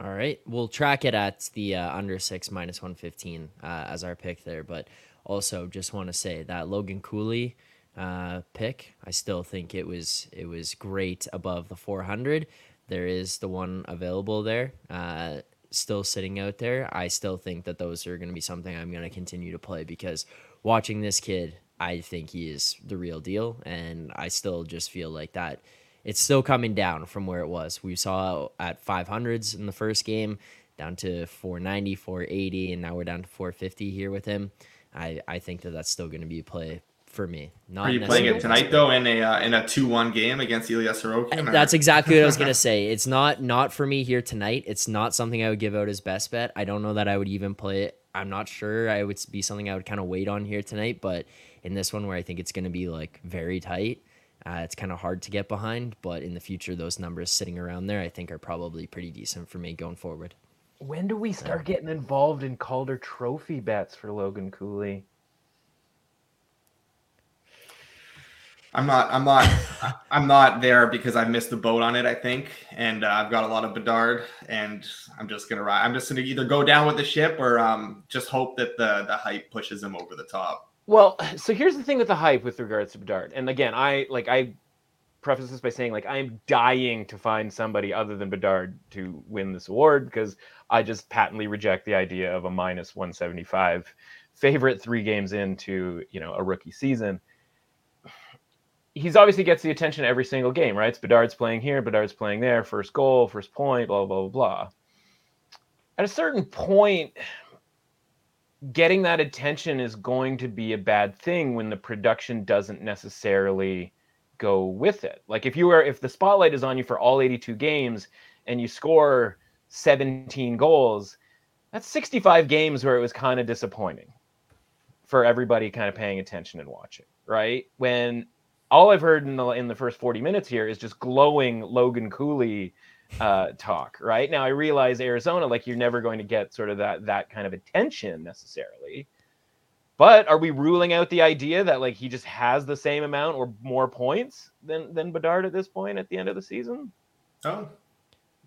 All right. We'll track it at the uh, under six minus 115 uh, as our pick there. But also just want to say that Logan Cooley uh, pick, I still think it was it was great above the 400. There is the one available there, uh, still sitting out there. I still think that those are going to be something I'm going to continue to play because watching this kid, I think he is the real deal. And I still just feel like that it's still coming down from where it was. We saw at 500s in the first game, down to 490, 480, and now we're down to 450 here with him. I, I think that that's still going to be a play for me. Not Are you playing it tonight though in a uh, in a two one game against Ilya Sorokin? That's exactly what I was gonna say. It's not not for me here tonight. It's not something I would give out as best bet. I don't know that I would even play it. I'm not sure. I would be something I would kind of wait on here tonight, but in this one where I think it's gonna be like very tight, uh, it's kind of hard to get behind, but in the future, those numbers sitting around there, I think, are probably pretty decent for me going forward. When do we start getting involved in Calder Trophy bets for Logan Cooley? I'm not. I'm not. I'm not there because I missed the boat on it. I think, and uh, I've got a lot of Bedard, and I'm just gonna ride. I'm just gonna either go down with the ship or um, just hope that the the hype pushes him over the top. Well, so here's the thing with the hype with regards to Bedard. And again, I like I preface this by saying like I'm dying to find somebody other than Bedard to win this award because I just patently reject the idea of a minus 175 favorite three games into you know a rookie season. He's obviously gets the attention every single game, right? It's Bedard's playing here, Bedard's playing there, first goal, first point, blah blah blah blah. At a certain point, getting that attention is going to be a bad thing when the production doesn't necessarily go with it. Like if you are if the spotlight is on you for all 82 games and you score 17 goals, that's 65 games where it was kind of disappointing for everybody kind of paying attention and watching, right? When all I've heard in the in the first 40 minutes here is just glowing Logan Cooley uh, talk, right? Now I realize Arizona, like you're never going to get sort of that that kind of attention necessarily. But are we ruling out the idea that like he just has the same amount or more points than than Bedard at this point at the end of the season? Oh,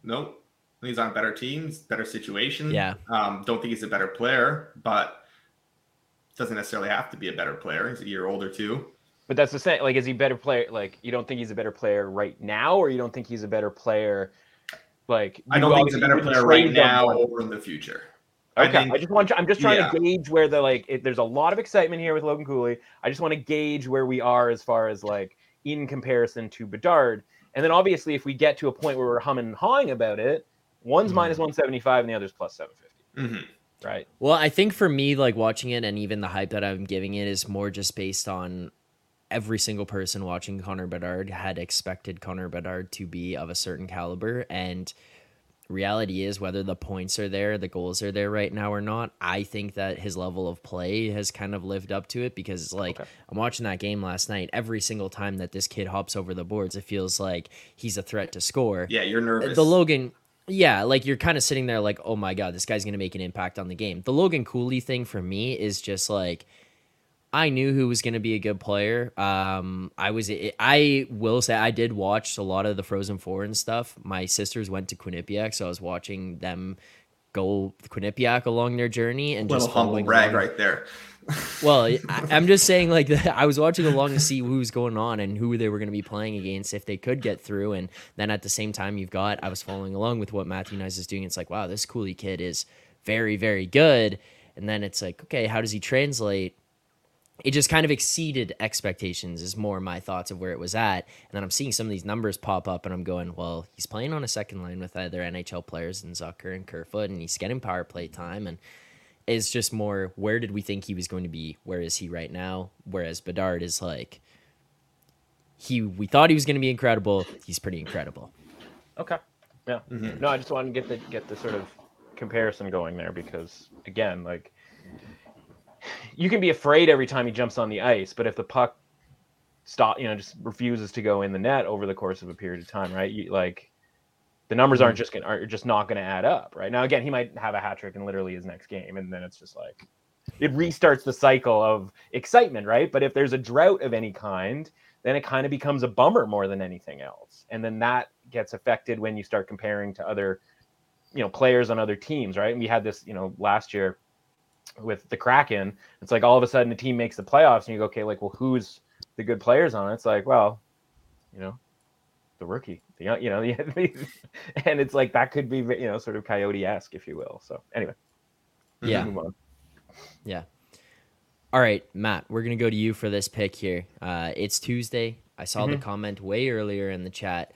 no. He's on better teams, better situation. Yeah. Um, don't think he's a better player, but doesn't necessarily have to be a better player. He's a year older too. But that's the same. Like, is he better player? Like, you don't think he's a better player right now, or you don't think he's a better player Like I don't think he's a better player right now or in the future. I Okay, I, think- just want. I'm just trying yeah. to gauge where the like. It, there's a lot of excitement here with Logan Cooley. I just want to gauge where we are as far as like in comparison to Bedard. And then obviously, if we get to a point where we're humming and hawing about it, one's Mhm. minus 175 and the other's plus 750. Mhm. Right. Well, I think for me, like watching it and even the hype that I'm giving it is more just based on every single person watching Connor Bedard had expected Connor Bedard to be of a certain caliber. And reality is, whether the points are there, the goals are there right now or not, I think that his level of play has kind of lived up to it because, it's like, Okay. I'm watching that game last night. Every single time that this kid hops over the boards, it feels like he's a threat to score Yeah, you're uh, nervous. the Logan, yeah, like you're kind of sitting there like, oh my god, this guy's gonna make an impact on the game. The Logan Cooley thing for me is just like, I knew who was gonna be a good player. Um, I was, I will say, I did watch a lot of the Frozen Four and stuff. My sisters went to Quinnipiac, so I was watching them go Quinnipiac along their journey and just humble brag along. right there. Well, I, I'm just saying, like, I was watching along to see who was going on and who they were going to be playing against if they could get through. And then at the same time, you've got, I was following along with what Matthew Knies is doing. It's like, wow, this Cooley kid is very, very good. And then it's like, okay, how does he translate? It just kind of exceeded expectations, is more my thoughts of where it was at. And then I'm seeing some of these numbers pop up, and I'm going, well, he's playing on a second line with other NHL players and Zucker and Kerfoot, and he's getting power play time. And is just more where did we think he was going to be? Where is he right now? Whereas Bedard is like he we thought he was going to be incredible. He's pretty incredible. Okay. Yeah. Mhm. No, I just wanted to get the get the sort of comparison going there because again, like you can be afraid every time he jumps on the ice, but if the puck stop, you know, just refuses to go in the net over the course of a period of time, right? You like the numbers aren't mm. just going are just not going to add up, right? Now again, he might have a hat trick in literally his next game and then it's just like it restarts the cycle of excitement, right? But if there's a drought of any kind, then it kind of becomes a bummer more than anything else. And then that gets affected when you start comparing to other, you know, players on other teams, right? And we had this, you know, last year with the Kraken. It's like all of a sudden a team makes the playoffs and you go, okay, like, well, who's the good players on it? It's like, well, you know, the rookie, the young- you know, and it's like that could be, you know, sort of coyote esque, if you will. So anyway, Yeah. on. All right, Matt, we're going to go to you for this pick here. Uh, it's Tuesday. I saw the Mhm. comment way earlier in the chat.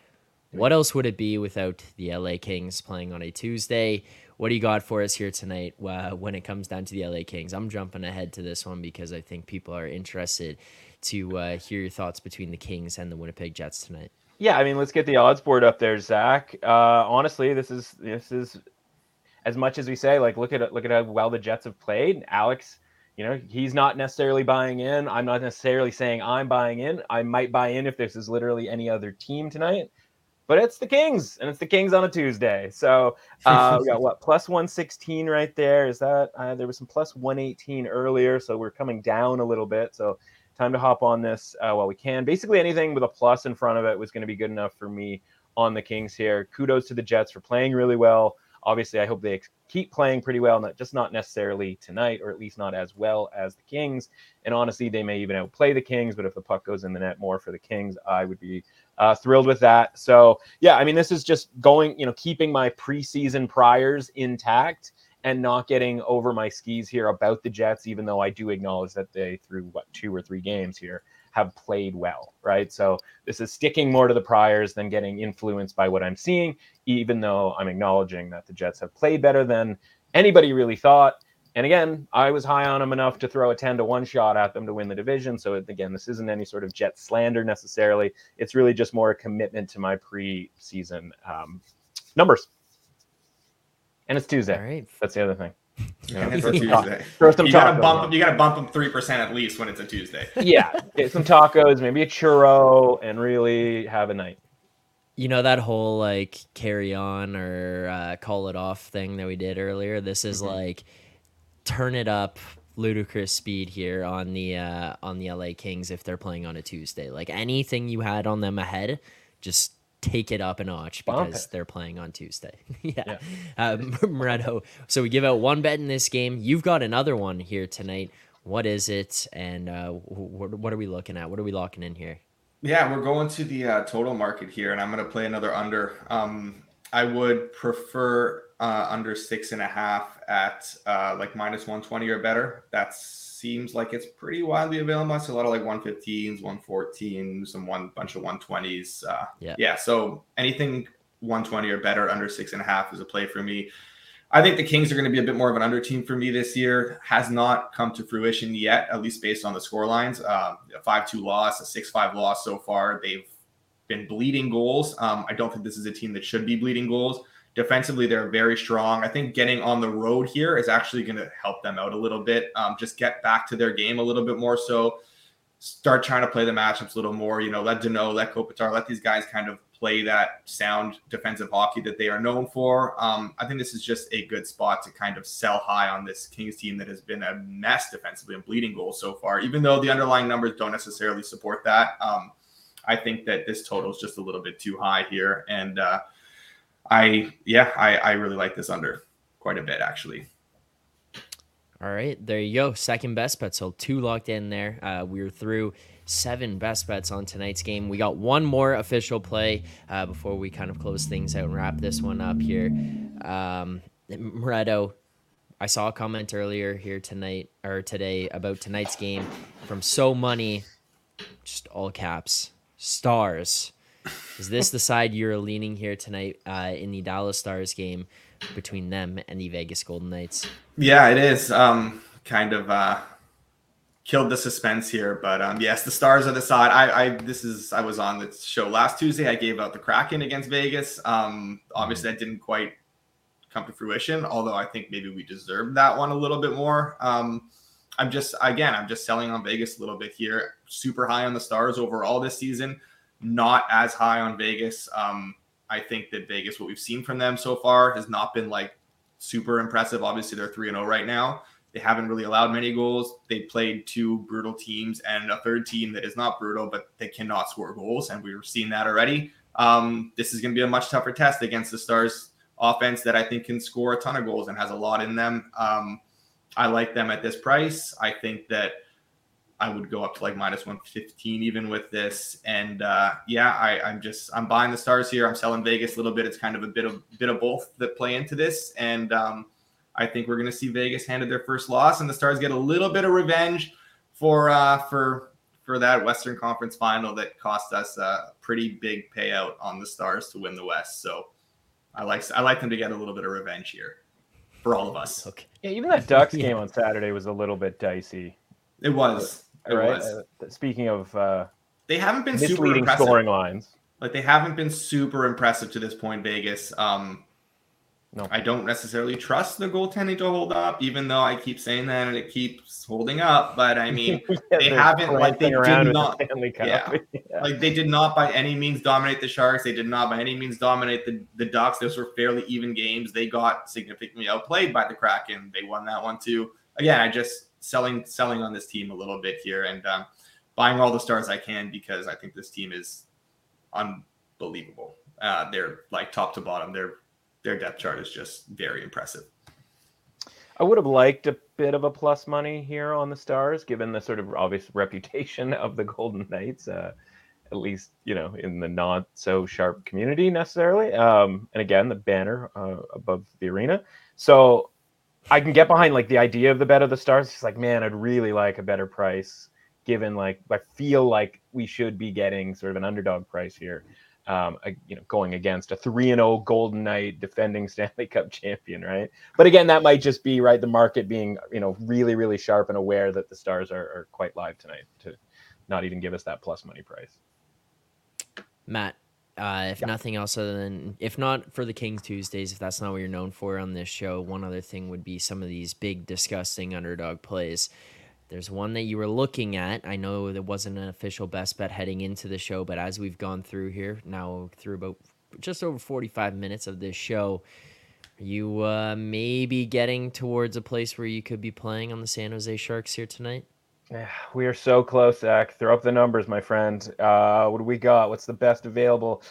What else would it be without the LA Kings playing on a Tuesday? What do you got for us here tonight uh, when it comes down to the LA Kings? I'm jumping ahead to this one because I think people are interested to uh, hear your thoughts between the Kings and the Winnipeg Jets tonight. Yeah, I mean, let's get the odds board up there, Zach. Uh, honestly, this is this is as much as we say. Like, look at look at how well the Jets have played. Alex, you know, he's not necessarily buying in. I'm not necessarily saying I'm buying in. I might buy in if this is literally any other team tonight, but it's the Kings, and it's the Kings on a Tuesday. So uh, we got what plus one sixteen right there. Is that uh, there was some plus one eighteen earlier, so we're coming down a little bit. So time to hop on this uh, while we can. Basically, anything with a plus in front of it was going to be good enough for me on the Kings here. Kudos to the Jets for playing really well. Obviously, I hope they keep playing pretty well, not just not necessarily tonight, or at least not as well as the Kings. And honestly, they may even outplay the Kings. But if the puck goes in the net more for the Kings, I would be uh, thrilled with that. So yeah, I mean, this is just going, you know, keeping my preseason priors intact and not getting over my skis here about the Jets, even though I do acknowledge that they, threw what two or three games here, have played well, right? So this is sticking more to the priors than getting influenced by what I'm seeing, even though I'm acknowledging that the Jets have played better than anybody really thought. And again, I was high on them enough to throw a 10 to 1 shot at them to win the division. So again, this isn't any sort of Jet slander necessarily. It's really just more a commitment to my preseason um, numbers. And it's Tuesday. All right. That's the other thing. You know, And it's a Tuesday. throw some You gotta tacos bump on. them. You gotta bump them three percent at least when it's a Tuesday. yeah, get some tacos, maybe a churro, and really have a night. You know that whole like carry on or uh, call it off thing that we did earlier. This is Mhm. like turn it up ludicrous speed here on the uh, on the LA Kings if they're playing on a Tuesday. Like anything you had on them ahead, just take it up a notch because they're playing on Tuesday. yeah. Yeah. Moretto. So we give out one bet in this game. You've got another one here tonight. What is it? And uh, wh- wh- what are we looking at? What are we locking in here? Yeah, we're going to the uh, total market here, and I'm going to play another under. Um, I would prefer uh, under six and a half at uh, like minus 120 or better. That seems like it's pretty widely available. I see a lot of like 115s, 114s, some one bunch of 120s. Uh, yeah. Yeah. So anything 120 or better under six and a half is a play for me. I think the Kings are going to be a bit more of an under team for me this year. Has not come to fruition yet, at least based on the score lines. Um, a 5 2 loss, a 6 5 loss so far. They've been bleeding goals. Um, I don't think this is a team that should be bleeding goals. Defensively, they're very strong. I think getting on the road here is actually going to help them out a little bit. Um, just get back to their game a little bit more. So start trying to play the matchups a little more. You know, let Danault, let Kopitar, let these guys kind of play that sound defensive hockey that they are known for. Um, I think this is just a good spot to kind of sell high on this Kings team that has been a mess defensively and bleeding goals so far, even though the underlying numbers don't necessarily support that. Um, I think that this total is just a little bit too high here. And uh, I, yeah, I, I really like this under quite a bit, actually. All right, there you go. Second best bet. So two locked in there. Uh, we are through seven best bets on tonight's game. We got one more official play uh, before we kind of close things out and wrap this one up here. Um, Moretto, I saw a comment earlier here tonight or today about tonight's game from So Money, just all caps, stars. Is this the side you're leaning here tonight uh, in the Dallas Stars game between them and the Vegas Golden Knights? Yeah, it is. Um, kind of uh, killed the suspense here, but um, yes, the Stars are the side. I, I this is I was on the show last Tuesday. I gave out the Kraken against Vegas. Um, obviously, that didn't quite come to fruition. Although I think maybe we deserved that one a little bit more. Um, I'm just again, I'm just selling on Vegas a little bit here. Super high on the Stars overall this season, not as high on Vegas. Um, I think that Vegas, what we've seen from them so far, has not been like super impressive. Obviously, they're three and zero oh right now. They haven't really allowed many goals. They played two brutal teams and a third team that is not brutal, but they cannot score goals. And we have seen that already. Um, this is going to be a much tougher test against the Stars offense that I think can score a ton of goals and has a lot in them. Um, I like them at this price. I think that I would go up to like minus 115 even with this. And uh, yeah, I, am just I'm buying the stars here. I'm selling Vegas a little bit. It's kind of a bit of bit of both that play into this. And um, I think we're going to see Vegas handed their first loss, and the Stars get a little bit of revenge for uh, for for that Western Conference Final that cost us a pretty big payout on the Stars to win the West. So I like I like them to get a little bit of revenge here for all of us. Okay. Yeah, even that Ducks game on Saturday was a little bit dicey. It was. It right. Was. Uh, speaking of, uh, they haven't been misleading scoring lines. Like they haven't been super impressive to this point, Vegas. Um, no. I don't necessarily trust the goaltending to hold up, even though I keep saying that and it keeps holding up. But I mean, yeah, they haven't like they did not. Yeah, yeah, like they did not by any means dominate the Sharks. They did not by any means dominate the the Ducks. Those were fairly even games. They got significantly outplayed by the Kraken. They won that one too. Again, I just selling selling on this team a little bit here and um, buying all the stars I can because I think this team is unbelievable. Uh, they're like top to bottom. They're their depth chart is just very impressive. I would have liked a bit of a plus money here on the Stars, given the sort of obvious reputation of the Golden Knights, uh, at least you know in the not so sharp community necessarily. Um, and again, the banner uh, above the arena, so I can get behind like the idea of the bet of the Stars. It's like, man, I'd really like a better price, given like I feel like we should be getting sort of an underdog price here um, you know, going against a three and zero oh Golden Knight defending Stanley Cup champion, right? But again, that might just be right. The market being, you know, really, really sharp and aware that the Stars are, are quite live tonight to not even give us that plus money price. Matt, uh, if yeah. nothing else other than if not for the King Tuesdays, if that's not what you're known for on this show, one other thing would be some of these big disgusting underdog plays. There's one that you were looking at. I know there wasn't an official best bet heading into the show, but as we've gone through here, now through about just over 45 minutes of this show, you uh, maybe getting towards a place where you could be playing on the San Jose Sharks here tonight? Yeah, we are so close, Zach. Throw up the numbers, my friend. Uh, what do we got? What's the best available?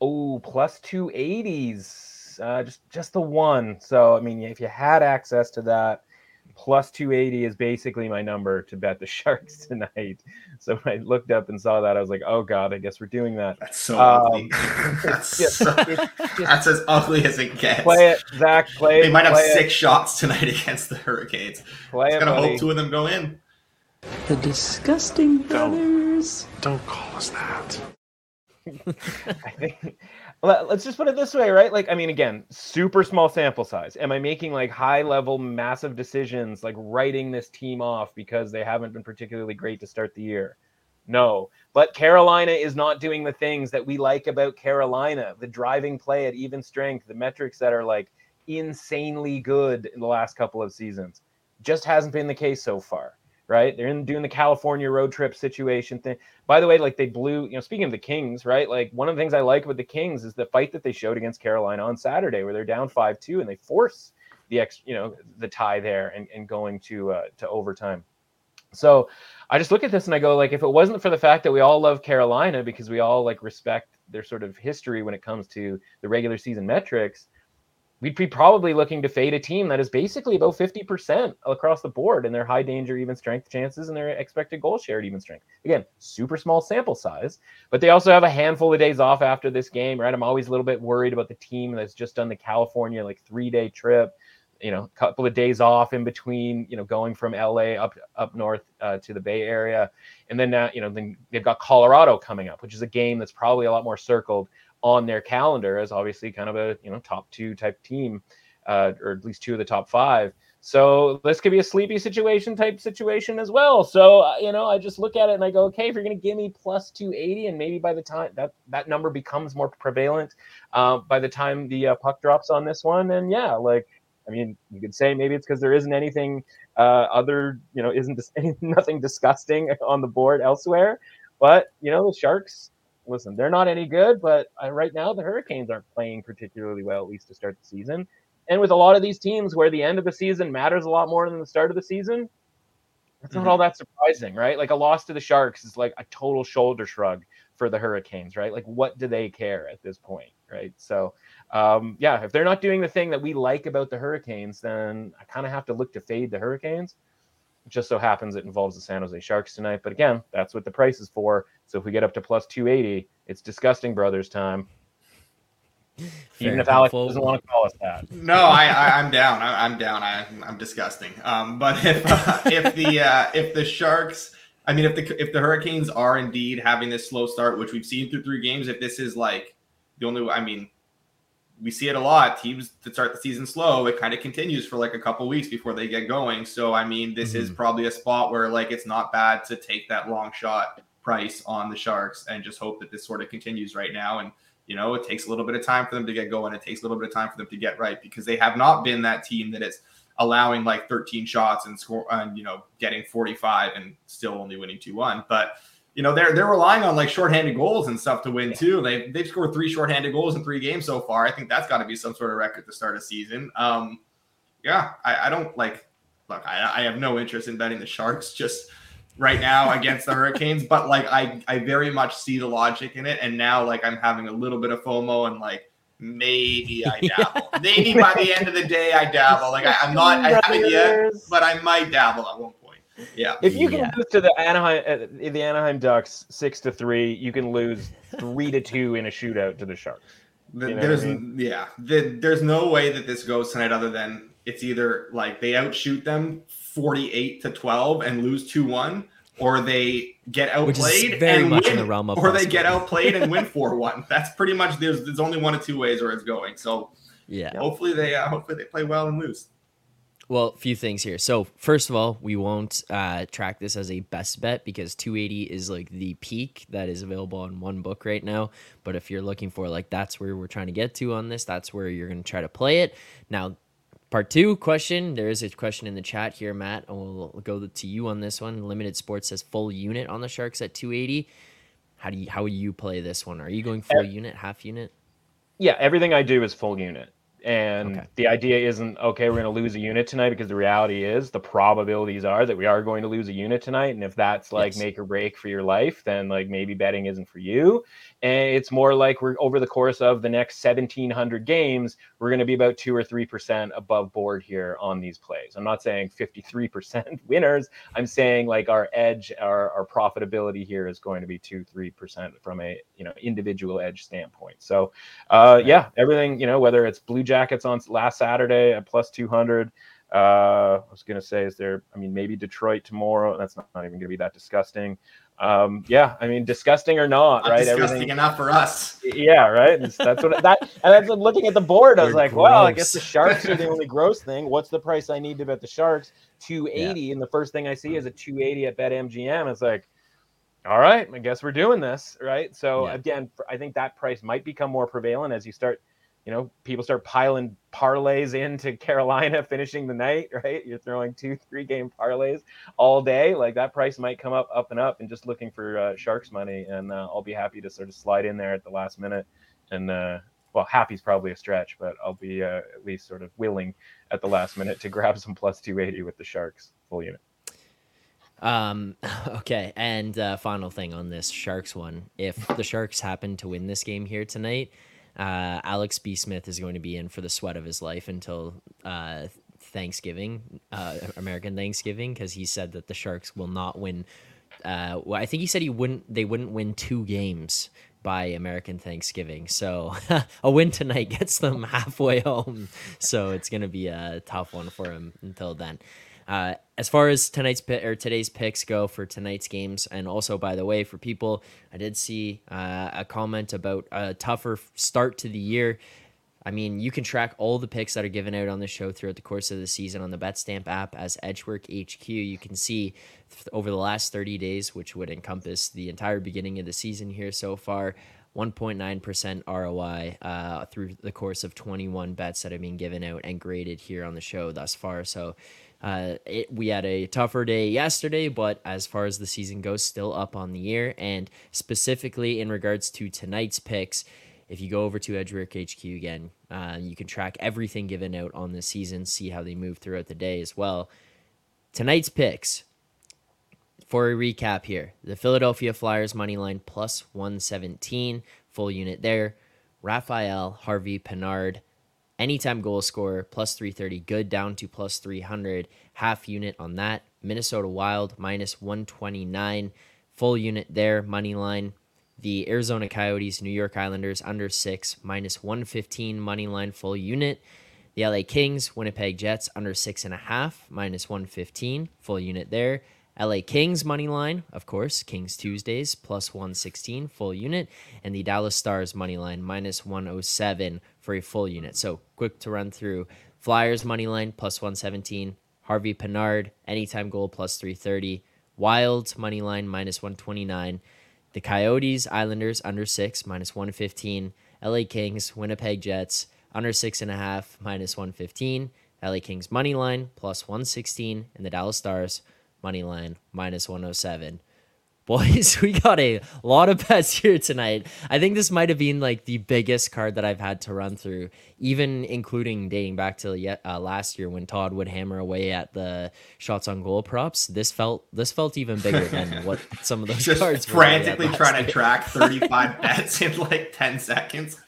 Oh, plus 280s. Uh, just just the one. So I mean, if you had access to that, plus 280 is basically my number to bet the Sharks tonight. So when I looked up and saw that, I was like, oh God, I guess we're doing that. That's so um, ugly. that's, just, so, that's as ugly as it gets. Play it, Zach. Play They might have six it. shots tonight against the Hurricanes. Play Just it, gonna buddy. hope two of them go in. The disgusting brothers. Don't, don't call us that. I think let's just put it this way, right? Like, I mean, again, super small sample size. Am I making like high level, massive decisions, like writing this team off because they haven't been particularly great to start the year? No. But Carolina is not doing the things that we like about Carolina the driving play at even strength, the metrics that are like insanely good in the last couple of seasons. Just hasn't been the case so far right? They're in doing the California road trip situation thing. By the way, like they blew, you know, speaking of the Kings, right? Like one of the things I like with the Kings is the fight that they showed against Carolina on Saturday, where they're down five two and they force the ex, you know, the tie there and, and going to uh, to overtime. So I just look at this and I go, like, if it wasn't for the fact that we all love Carolina because we all like respect their sort of history when it comes to the regular season metrics, we'd be probably looking to fade a team that is basically about 50% across the board in their high danger even strength chances and their expected goal share at even strength. Again, super small sample size, but they also have a handful of days off after this game, right? I'm always a little bit worried about the team that's just done the California like 3-day trip, you know, a couple of days off in between, you know, going from LA up up north uh, to the Bay Area. And then now, you know, then they've got Colorado coming up, which is a game that's probably a lot more circled on their calendar as obviously kind of a you know top two type team, uh, or at least two of the top five. So this could be a sleepy situation type situation as well. So uh, you know, I just look at it and I go, okay, if you're going to give me plus 280, and maybe by the time that that number becomes more prevalent, uh, by the time the uh, puck drops on this one, and yeah, like I mean, you could say maybe it's because there isn't anything uh, other, you know, isn't dis- nothing disgusting on the board elsewhere. But you know, the Sharks listen, they're not any good, but uh, right now the Hurricanes aren't playing particularly well, at least to start the season. And with a lot of these teams where the end of the season matters a lot more than the start of the season, that's mm-hmm. not all that surprising, right? Like a loss to the Sharks is like a total shoulder shrug for the Hurricanes, right? Like what do they care at this point, right? So, um, yeah, if they're not doing the thing that we like about the Hurricanes, then I kind of have to look to fade the Hurricanes. It just so happens it involves the San Jose Sharks tonight. But again, that's what the price is for. So if we get up to plus 280, it's disgusting brothers time. Fair Even if Alex doesn't want to call us that. No, I, I am down. I, am down. I, I'm disgusting. Um, but if uh, if the uh, if the Sharks, I mean, if the if the Hurricanes are indeed having this slow start, which we've seen through three games, if this is like the only, I mean, we see it a lot. Teams that start the season slow, it kind of continues for like a couple weeks before they get going. So I mean, this mm-hmm. is probably a spot where like it's not bad to take that long shot price on the Sharks and just hope that this sort of continues right now. And you know, it takes a little bit of time for them to get going. It takes a little bit of time for them to get right because they have not been that team that is allowing like 13 shots and score and you know getting 45 and still only winning 2-1. But you know they're they're relying on like shorthanded goals and stuff to win too. They they've scored three shorthanded goals in three games so far. I think that's got to be some sort of record to start a season. Um, yeah, I, I don't like. Look, I, I have no interest in betting the Sharks just right now against the Hurricanes, but like I I very much see the logic in it, and now like I'm having a little bit of FOMO and like maybe I dabble. maybe by the end of the day I dabble. Like I, am not I haven't yet, but I might dabble at one yeah. If you can yeah. lose to the Anaheim uh, the Anaheim Ducks six to three, you can lose three to two in a shootout to the Sharks. The, you know there's I mean? yeah, the, there's no way that this goes tonight other than it's either like they outshoot them 48 to 12 and lose 2-1 or they get outplayed and win, the realm of. or they get outplayed and win 4-1. That's pretty much there's there's only one of two ways where it's going. So yeah. Hopefully they uh, hopefully they play well and lose. Well, a few things here. So, first of all, we won't uh, track this as a best bet because 280 is like the peak that is available on one book right now. But if you're looking for like that's where we're trying to get to on this, that's where you're going to try to play it. Now, part two question there is a question in the chat here, Matt, and we'll go to you on this one. Limited Sports says full unit on the Sharks at 280. How do you how will you play this one? Are you going full unit, half unit? Yeah, everything I do is full unit And Okay. the idea isn't okay, we're going to lose a unit tonight because the reality is the probabilities are that we are going to lose a unit tonight. And if that's like Yes. make or break for your life, then like maybe betting isn't for you. And it's more like we're over the course of the next 1700 games, we're going to be about two or 3% above board here on these plays. I'm not saying 53% winners. I'm saying like our edge, our, our profitability here is going to be two, 3% from a, you know, individual edge standpoint. So, uh, yeah, everything, you know, whether it's Blue Jackets on last Saturday at plus 200. Uh, I was going to say, is there, I mean, maybe Detroit tomorrow. That's not, not even going to be that disgusting. Um, yeah, I mean, disgusting or not, Not right? disgusting Everything, enough for us. yeah, right. It's- that's what that. And that's looking at the board. I was They're like, well, I guess the Sharks are the only gross thing. What's the price I need to bet the Sharks? Two eighty, and the first thing I see is a two eighty at BetMGM. It's like, all right, I guess we're doing this, right? So Yeah. again, I think that price might become more prevalent as you start. You know, people start piling parlays into Carolina finishing the night, right? You're throwing two, three game parlays all day. Like that price might come up, up and up, and just looking for uh, Sharks money. And uh, I'll be happy to sort of slide in there at the last minute. And uh, well, happy's probably a stretch, but I'll be uh, at least sort of willing at the last minute to grab some plus 280 with the Sharks full unit. Um, okay, and uh, final thing on this Sharks one: if the Sharks happen to win this game here tonight, uh, Alex B. Smith is going to be in for the sweat of his life until uh, Thanksgiving, uh, American Thanksgiving, because he said that the Sharks will not win. Uh, well, I think he said he wouldn't. They wouldn't win two games by American Thanksgiving. So a win tonight gets them halfway home. So it's gonna be a tough one for him until then. Uh, as far as tonight's or today's picks go for tonight's games, and also by the way, for people, I did see uh, a comment about a tougher start to the year. I mean, you can track all the picks that are given out on the show throughout the course of the season on the BetStamp app as Edgework HQ. You can see over the last 30 days, which would encompass the entire beginning of the season here so far, 1.9% ROI uh, through the course of 21 bets that have been given out and graded here on the show thus far. So uh, it, we had a tougher day yesterday, but as far as the season goes, still up on the year. And specifically in regards to tonight's picks, if you go over to Edgework HQ again, uh, you can track everything given out on the season, see how they move throughout the day as well. Tonight's picks, for a recap here the Philadelphia Flyers money line plus 117, full unit there. Raphael, Harvey, Pinard, anytime goal scorer plus 330, good down to plus 300, half unit on that. Minnesota Wild minus 129, full unit there, money line. The Arizona Coyotes, New York Islanders under six, minus 115 money line full unit. The LA Kings, Winnipeg Jets under six and a half, minus 115 full unit there. LA Kings money line, of course, Kings Tuesdays plus 116 full unit, and the Dallas Stars money line minus 107 for a full unit. So quick to run through Flyers money line plus 117, Harvey Pinard anytime goal plus 330, Wild money line minus 129. The Coyotes, Islanders under six, minus 115. LA Kings, Winnipeg Jets, under six and a half, minus 115. LA Kings money line, plus 116. And the Dallas Stars, money line, minus 107. Boys, we got a lot of bets here tonight. I think this might have been like the biggest card that I've had to run through, even including dating back to yet uh, last year when Todd would hammer away at the shots on goal props. This felt this felt even bigger than what some of those Just cards frantically trying year. to track 35 bets in like 10 seconds.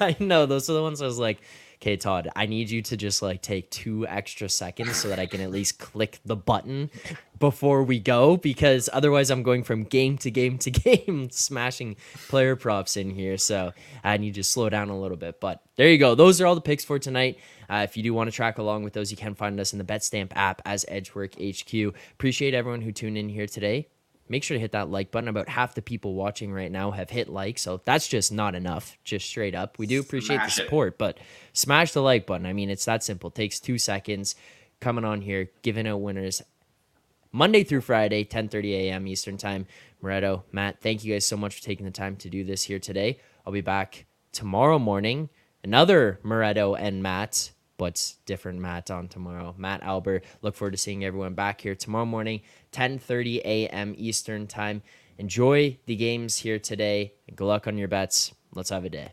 I know those are the ones I was like, okay, Todd, I need you to just like take two extra seconds so that I can at least click the button before we go because otherwise I'm going from game to game to game smashing player props in here. So I need you to slow down a little bit. But there you go. Those are all the picks for tonight. Uh, if you do want to track along with those, you can find us in the BetStamp app as Edgework HQ. Appreciate everyone who tuned in here today make sure to hit that like button. About half the people watching right now have hit like, so that's just not enough, just straight up. We do appreciate Smash the it. support, but smash the like button. I mean, it's that simple. takes two seconds. Coming on here, giving out winners Monday through Friday, 10:30 a.m. Eastern Time. Moretto, Matt, thank you guys so much for taking the time to do this here today. I'll be back tomorrow morning. Another Moretto and Matt, but different Matt on tomorrow. Matt Alber. Look forward to seeing everyone back here tomorrow morning, 10:30 a.m. Eastern Time. Enjoy the games here today. Good luck on your bets. Let's have a day.